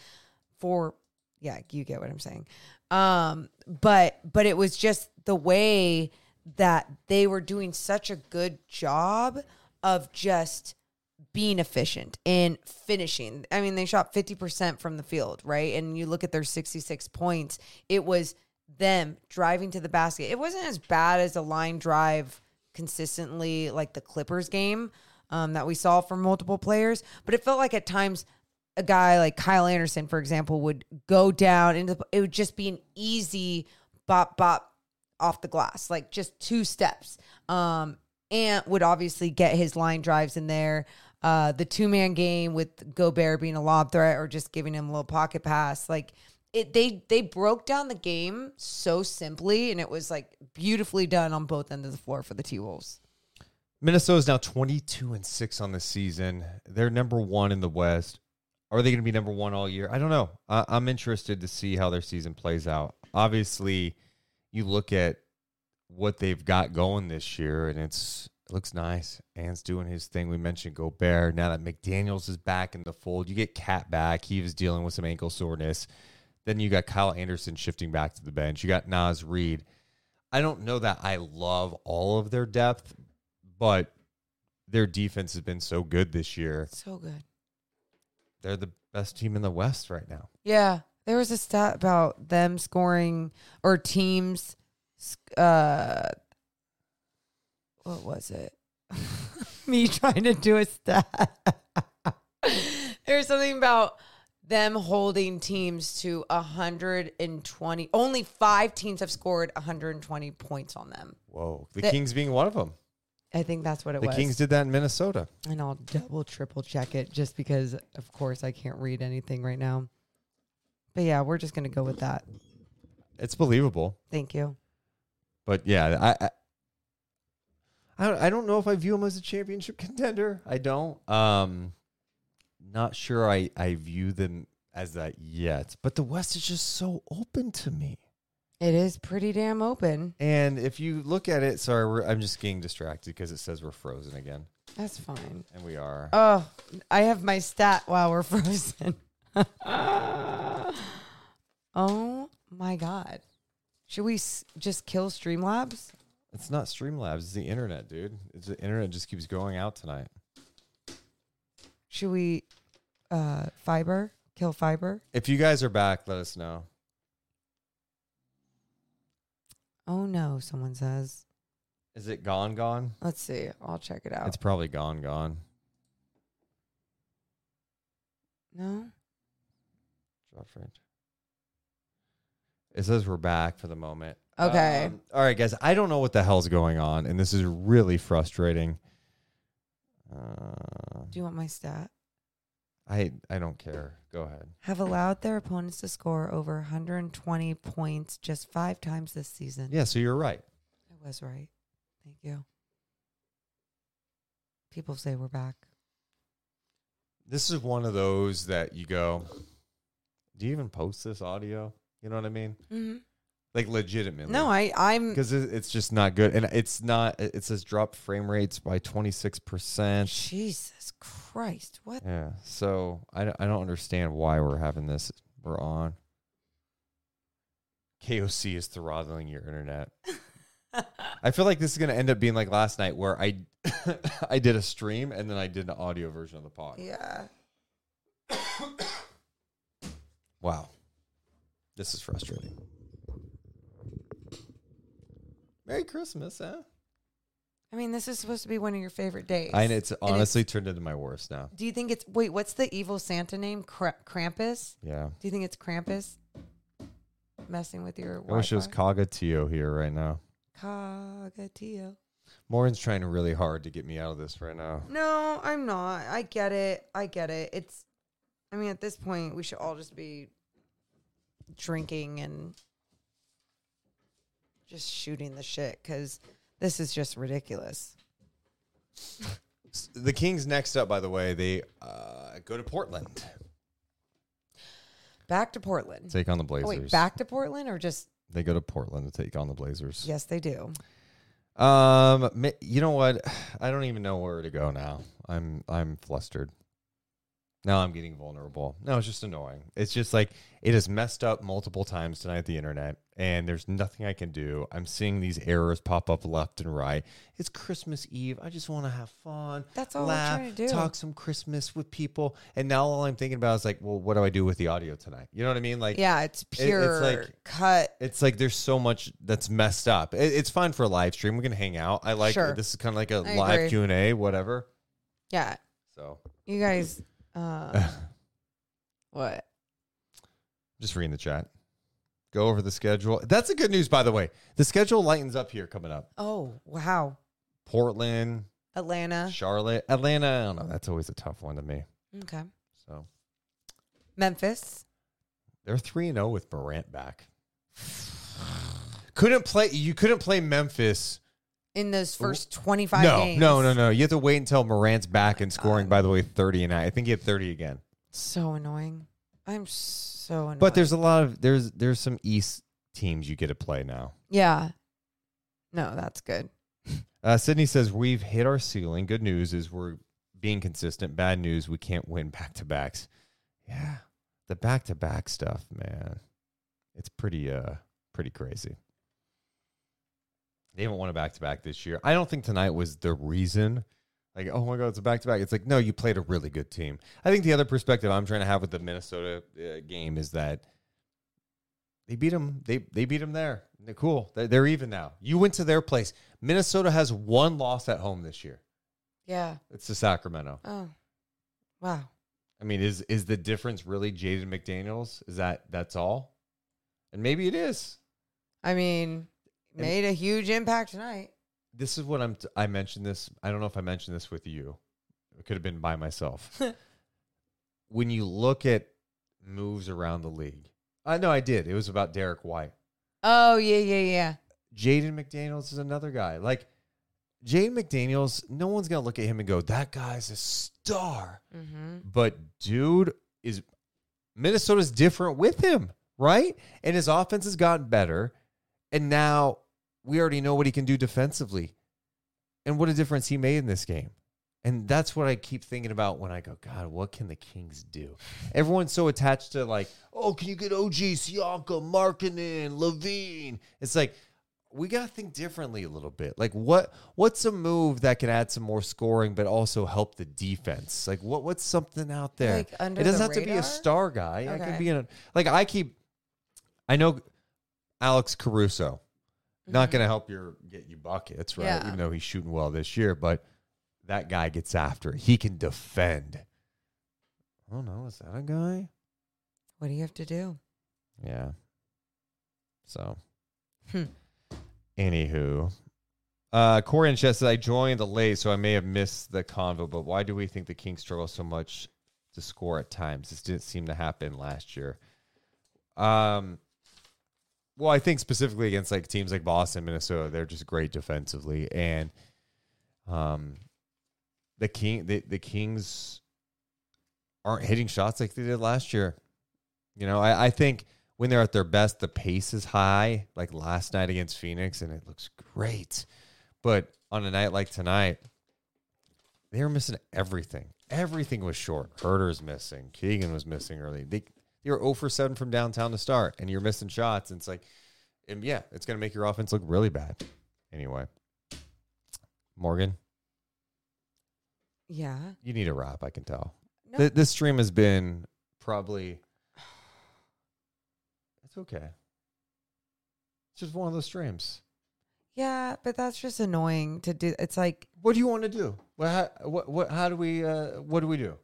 Four, yeah, you get what I'm saying. Um, but but it was just the way that they were doing such a good job of just being efficient and finishing. I mean, they shot 50% from the field, right? And you look at their 66 points, it was them driving to the basket. It wasn't as bad as a line drive consistently like the Clippers game um, that we saw from multiple players, but it felt like at times a guy like Kyle Anderson, for example, would go down and it would just be an easy bop bop off the glass, like just two steps. Um, Ant would obviously get his line drives in there. Uh, the two man game with Gobert being a lob threat or just giving him a little pocket pass, like it, they they broke down the game so simply, and it was like beautifully done on both ends of the floor for the T Wolves. Minnesota's now 22 and 6 on the season. They're number 1 in the West. Are they going to be number 1 all year? I don't know. I, I'm interested to see how their season plays out. Obviously, you look at what they've got going this year and it's it looks nice. Ant's doing his thing. We mentioned Gobert. Now that McDaniels is back in the fold, you get KAT back. He was dealing with some ankle soreness. Then you got Kyle Anderson shifting back to the bench. You got Naz Reid. I don't know that I love all of their depth, but their defense has been so good this year. So good. They're the best team in the West right now. Yeah, there was a stat about them scoring or teams. Uh, what was it? Me trying to do a stat. There's something about them holding teams to 120. Only five teams have scored 120 points on them. Whoa. The The- Kings being one of them. I think that's what it The was. The Kings did that in Minnesota. and I'll double triple check it just because, of course, I can't read anything right now. But yeah, we're just gonna go with that. It's believable. Thank you. But yeah, I, I I don't, I don't know if I view him as a championship contender. I don't. Um not sure I I view them as that yet. But the West is just so open to me. It is pretty damn open. And if you look at it, sorry, we're, I'm just getting distracted because it says we're frozen again, That's fine. and we are. Oh, I have my stat while we're frozen. oh my god. Should we s- just kill Streamlabs? It's not Streamlabs. It's the internet, dude. It's the internet just keeps going out tonight. Should we uh fiber? Kill fiber? If you guys are back, let us know. Oh no, someone says. Is it gone? Gone? Let's see. I'll check it out. It's probably gone. Gone. no? Drop range. It says we're back for the moment. Okay. Um, all right, guys. I don't know what the hell's going on, and this is really frustrating. Uh, Do you want my stat? I I don't care. Go ahead. Have allowed their opponents to score over 120 points just five times this season. Yeah, so you're right. I was right. Thank you. People say we're back. This is one of those that you go. Do you even post this audio? You know what I mean? Mm-hmm. Like legitimately. No, I I'm because it's just not good, and it's not. It says drop frame rates by twenty six percent. Jesus Christ. What? Yeah. So I, don't- I don't understand why we're having this. We're on. KOC is throttling your internet. I feel like this is going to end up being like last night where I I did a stream and then I did an audio version of the pod. Yeah. Wow. This is frustrating. Merry Christmas, huh? I mean, this is supposed to be one of your favorite days. I it's And honestly turned into my worst now. Do you think it's wait? What's the evil Santa name? Kra- Krampus? Yeah. Do you think it's Krampus messing with your? I wish it was Wi-Fi? Here right now. Kagatio. Lauren's trying really hard to get me out of this right now. No, I'm not. I get it. I get it. It's. I mean, at this point, we should all just be drinking and just shooting the shit because this is just ridiculous. The Kings next up, by the way, they uh, go to Portland. Back to Portland. take on the Oh, Blazers. wait, back to Portland or just They go to Portland to take on the Blazers. yes, they do. Um, you know what? I don't even know where to go now. I'm I'm flustered. Now I'm getting vulnerable. No, it's just annoying. It's just like it has messed up multiple times tonight the internet, and there's nothing I can do. I'm seeing these errors pop up left and right. It's Christmas Eve. I just want to have fun. That's all laugh, trying to do. Talk some Christmas with people, and now all I'm thinking about is like, well, what do I do with the audio tonight? You know what I mean? Like, Yeah, it's pure. it's like- cut. it's like there's so much that's messed up. It, it's fine for a live stream. We can hang out. I like Sure. this is kind of like a I live. Q and A, whatever. Yeah, So you guys. Uh, what? just reading the chat. Go over the schedule. That's a good news, by the way. The schedule lightens up here coming up. Oh wow, Portland, Atlanta. Charlotte, Atlanta. I don't know. That's always a tough one to me. Okay, So Memphis. they're three and zero with Morant back. Couldn't play. You couldn't play Memphis. In those first twenty five No, games. no, no, no. You have to wait until Morant's back and scoring. Uh, by the way, thirty and I think he had thirty again. So annoying. I'm so annoyed. But there's a lot of there's there's some East teams you get to play now. yeah. No, that's good. Uh, Sydney says we've hit our ceiling. Good news is we're being consistent. Bad news we can't win back to backs. Yeah, the back to back stuff, man, it's pretty uh pretty crazy. They haven't won a back to back this year. I don't think tonight was the reason. Like, oh my god, it's a back to back. It's like, no, you played a really good team. I think the other perspective I'm trying to have with the Minnesota uh, game is that they beat them. They they beat them there. They're cool. They're, they're even now. You went to their place. Minnesota has one loss at home this year. Yeah. It's to Sacramento. Oh. Wow. I mean, is is the difference really Jaden McDaniels? Is that that's all? And maybe it is. I mean, made a huge impact tonight. This is what I'm. T- I mentioned this. I don't know if I mentioned this with you. It could have been by myself. when you look at moves around the league, I know I did. It was about Derrick White. Oh yeah, yeah, yeah. Jaden McDaniels is another guy. Like Jaden McDaniels, no one's gonna look at him and go, "That guy's a star." Mm-hmm. But dude is Minnesota's different with him, right? And his offense has gotten better, and now we already know what he can do defensively, and what a difference he made in this game. And that's what I keep thinking about when I go, God, what can the Kings do? Everyone's so attached to like, oh, can you get OG, Siakam, Markkanen, LaVine? It's like we gotta think differently a little bit. Like, what what's a move that can add some more scoring, but also help the defense? Like, what what's something out there? Like, it doesn't the have to be a star guy. I Okay. could be in a like I keep. I know Alex Caruso. Not going to help your get you buckets, right? Mm-hmm. Yeah. Even though he's shooting well this year, but that guy gets after it. He can defend. Oh no, is that a guy? What do you have to do? Yeah. So, Hmm. anywho, uh, Corey and Chess said I joined the late, so I may have missed the convo. But why do we think the Kings struggle so much to score at times? This didn't seem to happen last year. Um, well, I think specifically against like teams like Boston, Minnesota, they're just great defensively, and um, the king, the, the Kings aren't hitting shots like they did last year. You know, I, I think when they're at their best, the pace is high, like last night against Phoenix, and it looks great. But on a night like tonight, they were missing everything. Everything was short. Huerter's missing. Keegan was missing early. They were 0 for 7 from downtown to start, and you're missing shots. And it's like, and yeah, it's going to make your offense look really bad. Anyway, Morgan, Yeah. you need a wrap, I can tell. No. Th- this stream has been probably. It's okay. It's just one of those streams. Yeah, but that's just annoying to do. It's like, What do you want to do? What? How, what? What? How do we? Uh, what do we do?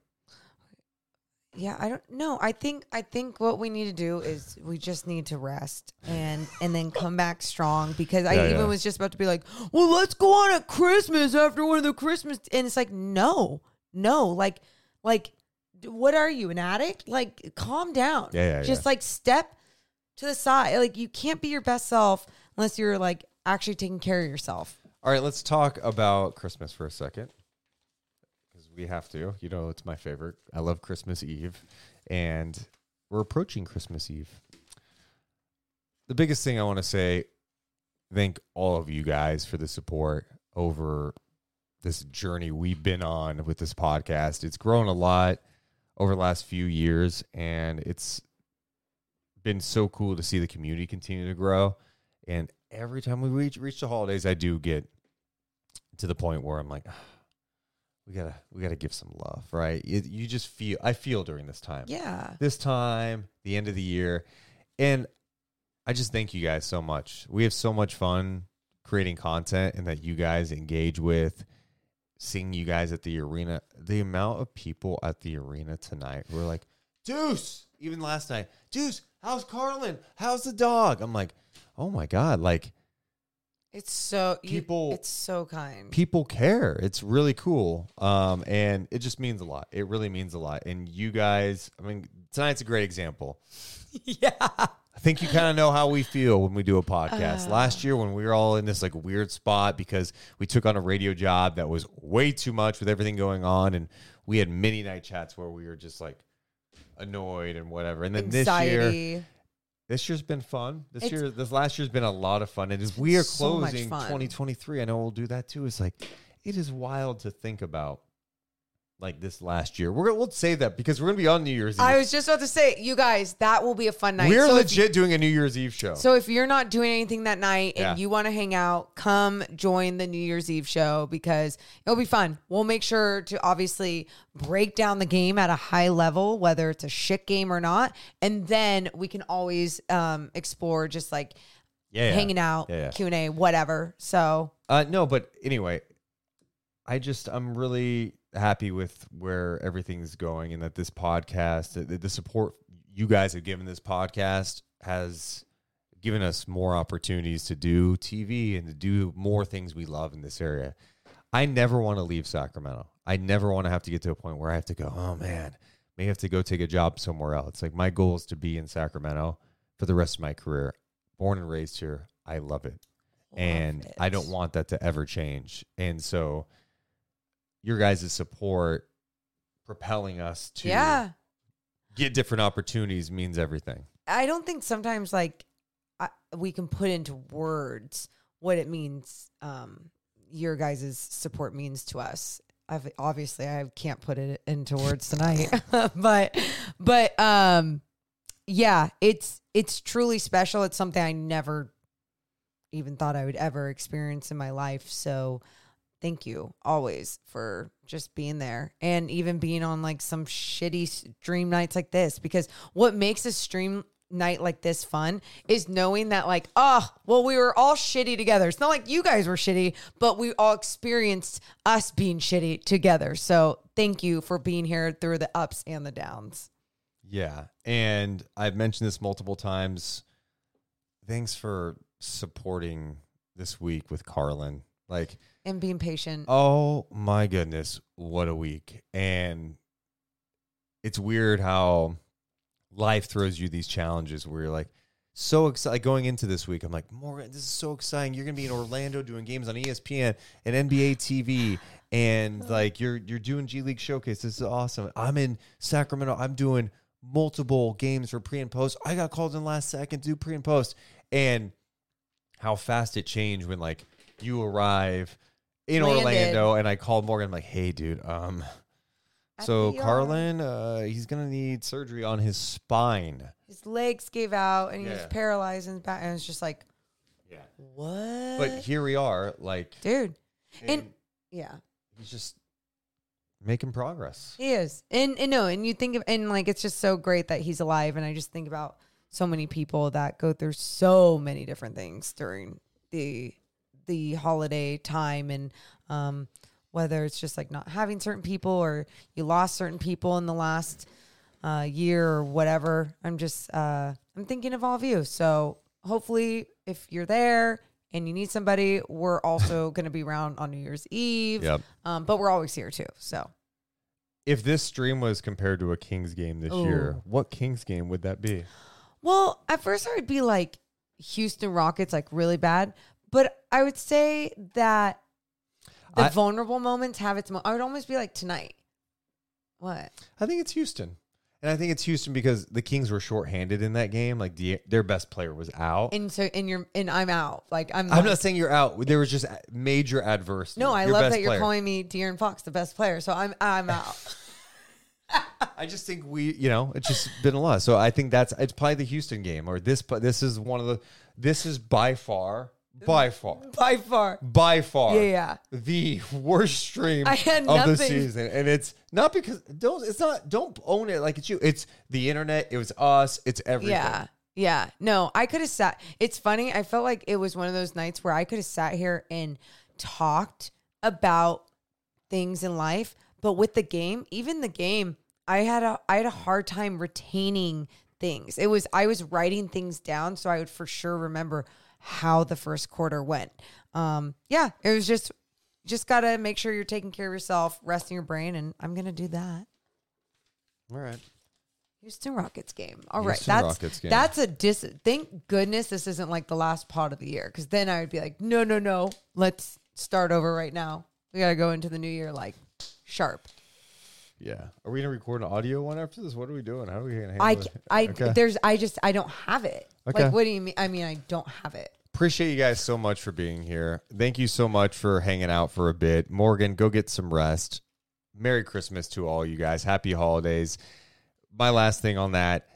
Yeah, I don't know. I think I think what we need to do is we just need to rest and and then come back strong because I Yeah, even yeah. was just about to be like, well, let's go on at Christmas after one of the Christmas, and it's like, no, no, like, like, what are you, an addict? Like, calm down. Yeah, yeah, Just yeah. like step to the side. Like, you can't be your best self unless you're like actually taking care of yourself. All right, let's talk about Christmas for a second. We have to. You know, it's my favorite. I love Christmas Eve. And we're approaching Christmas Eve. The biggest thing I want to say, thank all of you guys for the support over this journey we've been on with this podcast. It's grown a lot over the last few years, and it's been so cool to see the community continue to grow. And every time we reach reach the holidays, I do get to the point where I'm like, "Ah, we gotta we gotta give some love, right? You, you just feel I feel during this time, Yeah. this time, the end of the year, and I just thank you guys so much. We have so much fun creating content, and that you guys engage with. Seeing you guys at the arena, the amount of people at the arena tonight were like, Deuce, even last night, Deuce, how's Carlin? How's the dog? I'm like, oh my God, like It's so you- People- it's so kind. people care. It's really cool. Um, and it just means a lot. It really means a lot. And you guys, I mean, tonight's a great example. yeah. I think you kind of know how we feel when we do a podcast. Last year, when we were all in this like weird spot because we took on a radio job that was way too much with everything going on, and we had many night chats where we were just like annoyed and whatever. And then this year, Anxiety. This year's been fun. This It's- year, this last year's been a lot of fun. And as we are so closing fun. 2023, I know we'll do that too. It's like it is wild to think about, like this last year. We're gonna we'll save that because we're gonna be on New Year's Eve. I was just about to say, you guys, that will be a fun night. we're So legit doing a New Year's Eve show. So if you're not doing anything that night and Yeah. you want to hang out, come join the New Year's Eve show because it'll be fun. We'll make sure to obviously break down the game at a high level, whether it's a shit game or not, and then we can always um, explore just like yeah, yeah. hanging out, yeah. Q and A, whatever. So Uh, no, but anyway, I just I'm really happy with where everything's going and that this podcast, the, the support you guys have given this podcast has given us more opportunities to do TV and to do more things we love in this area. I never want to leave Sacramento. I never want to have to get to a point where I have to go, oh man, may have to go take a job somewhere else. Like my goal is to be in Sacramento for the rest of my career. Born and raised here. I love it and I don't want that to ever change. And so, your guys' support propelling us to yeah, get different opportunities means everything. I don't think sometimes like I, we can put into words what it means. Um, your guys' support means to us. I've, obviously, I can't put it into words tonight, but but um, yeah, it's it's truly special. It's something I never even thought I would ever experience in my life. So thank you always for just being there and even being on like some shitty stream nights like this because what makes a stream night like this fun is knowing that like oh well we were all shitty together it's not like you guys were shitty but we all experienced us being shitty together so thank you for being here through the ups and the downs Yeah. And I've mentioned this multiple times. Thanks for supporting this week with Carlin. Like, and being patient oh my goodness, what a week. And it's weird how life throws you these challenges where you're like, so excited going into this week. I'm like, Morgan, this is so exciting. You're gonna be in Orlando doing games on ESPN and NBA TV, and like you're you're doing G League Showcase. This is awesome. I'm in Sacramento. I'm doing multiple games for pre and post. I got called in last second to do pre and post, and how fast it changed when like you arrive in Landed. Orlando, and I called Morgan. I'm like, hey, dude, um. So. Carlin, uh, he's gonna need surgery on his spine. his legs gave out and he was Yeah. paralyzed in his back and it's just like Yeah. what But here we are, like, dude and and yeah he's just making progress. He is. And and no, and you think of and like it's just so great that he's alive. And I just think about so many people that go through so many different things during the the holiday time and um whether it's just like not having certain people or you lost certain people in the last uh year or whatever. I'm just uh I'm thinking of all of you. So hopefully if you're there and you need somebody, we're also gonna be around on New Year's Eve. Yep. Um, but we're always here too. So If this stream was compared to a Kings game this year, what Kings game would that be? Well, at first I would be like Houston Rockets, like really bad. But I would say that the I- vulnerable moments have its. Mo- I would almost be like tonight. What? I think it's Houston. And I think it's Houston because the Kings were shorthanded in that game. Like the, their best player was out. And so, and you're, and I'm out. Like I'm. I'm not saying you're out. There was just major adversity. No, I Your love that you're calling me De'Aaron Fox the best player. So I'm, I'm out. I just think we, you know, it's just been a lot. So I think that's it's probably the Houston game or this. But this is one of the. This is by far, by far, by far. by far, Yeah, yeah. the worst stream I had of the nothing. season, and it's not because don't. It's not. Don't own it like it's you. It's the internet. It was us. It's everything. Yeah. Yeah. No, I could have sat. It's funny. I felt like it was one of those nights where I could have sat here and talked about things in life, but with the game, even the game, I had a I had a hard time retaining things. It was I was writing things down so I would for sure remember how the first quarter went. Um yeah, it was just just got to make sure you're taking care of yourself, resting your brain and I'm going to do that. All right. Houston Rockets game. All right, Houston that's Rockets game. that's a dis. Thank goodness this isn't like the last pod of the year, because then I would be like, no, no, no, let's start over right now. We gotta go into the new year like sharp. Yeah. Are we gonna record an audio one after this? What are we doing? How are we gonna handle I, it? I, Okay. there's, I just, I don't have it. Okay. Like, what do you mean? I mean, I don't have it. Appreciate you guys so much for being here. Thank you so much for hanging out for a bit. Morgan, go get some rest. Merry Christmas to all you guys. Happy holidays. My last thing on that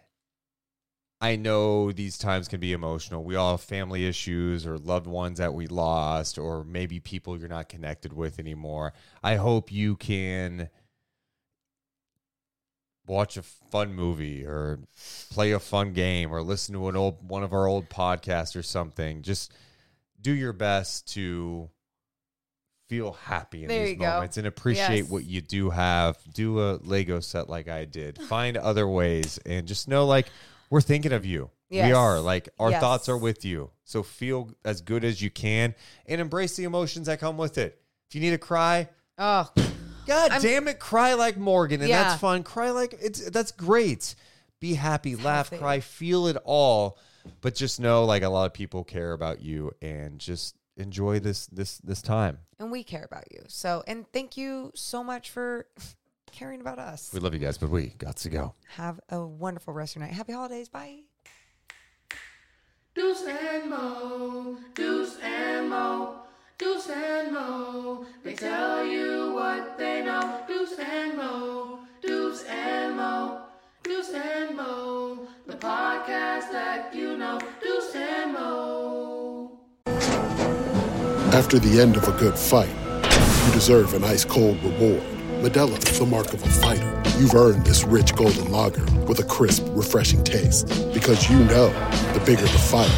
I know these times can be emotional. We all have family issues or loved ones that we lost, or maybe people you're not connected with anymore. I hope you can watch a fun movie or play a fun game or listen to an old one of our old podcasts or something. Just do your best to feel happy in There these you go. moments and appreciate Yes. what you do have. Do a Lego set like I did. Find other ways and just know like we're thinking of you. We are like our Yes. thoughts are with you. So feel as good as you can and embrace the emotions that come with it. If you need to cry, Oh, God I'm- damn it, cry like Morgan, and Yeah. that's fun. Cry like it's that's great. Be happy, laugh, healthy. cry, feel it all. But just know, like a lot of people care about you, and just enjoy this this this time. and we care about you. So, and thank you so much for caring about us. We love you guys, but we got to go. Have a wonderful rest of your night. Happy holidays. Bye. Deuce and Mo, Deuce and Mo, Deuce and Mo. They tell you what they know. Deuce and Mo, Deuce and Mo, Deuce and Mo. The podcast that you know. Deuce and Mo. After the end of a good fight, you deserve an ice cold reward. Modelo is the mark of a fighter. You've earned this rich golden lager with a crisp, refreshing taste. Because you know the bigger the fight,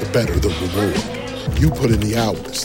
the better the reward. You put in the hours,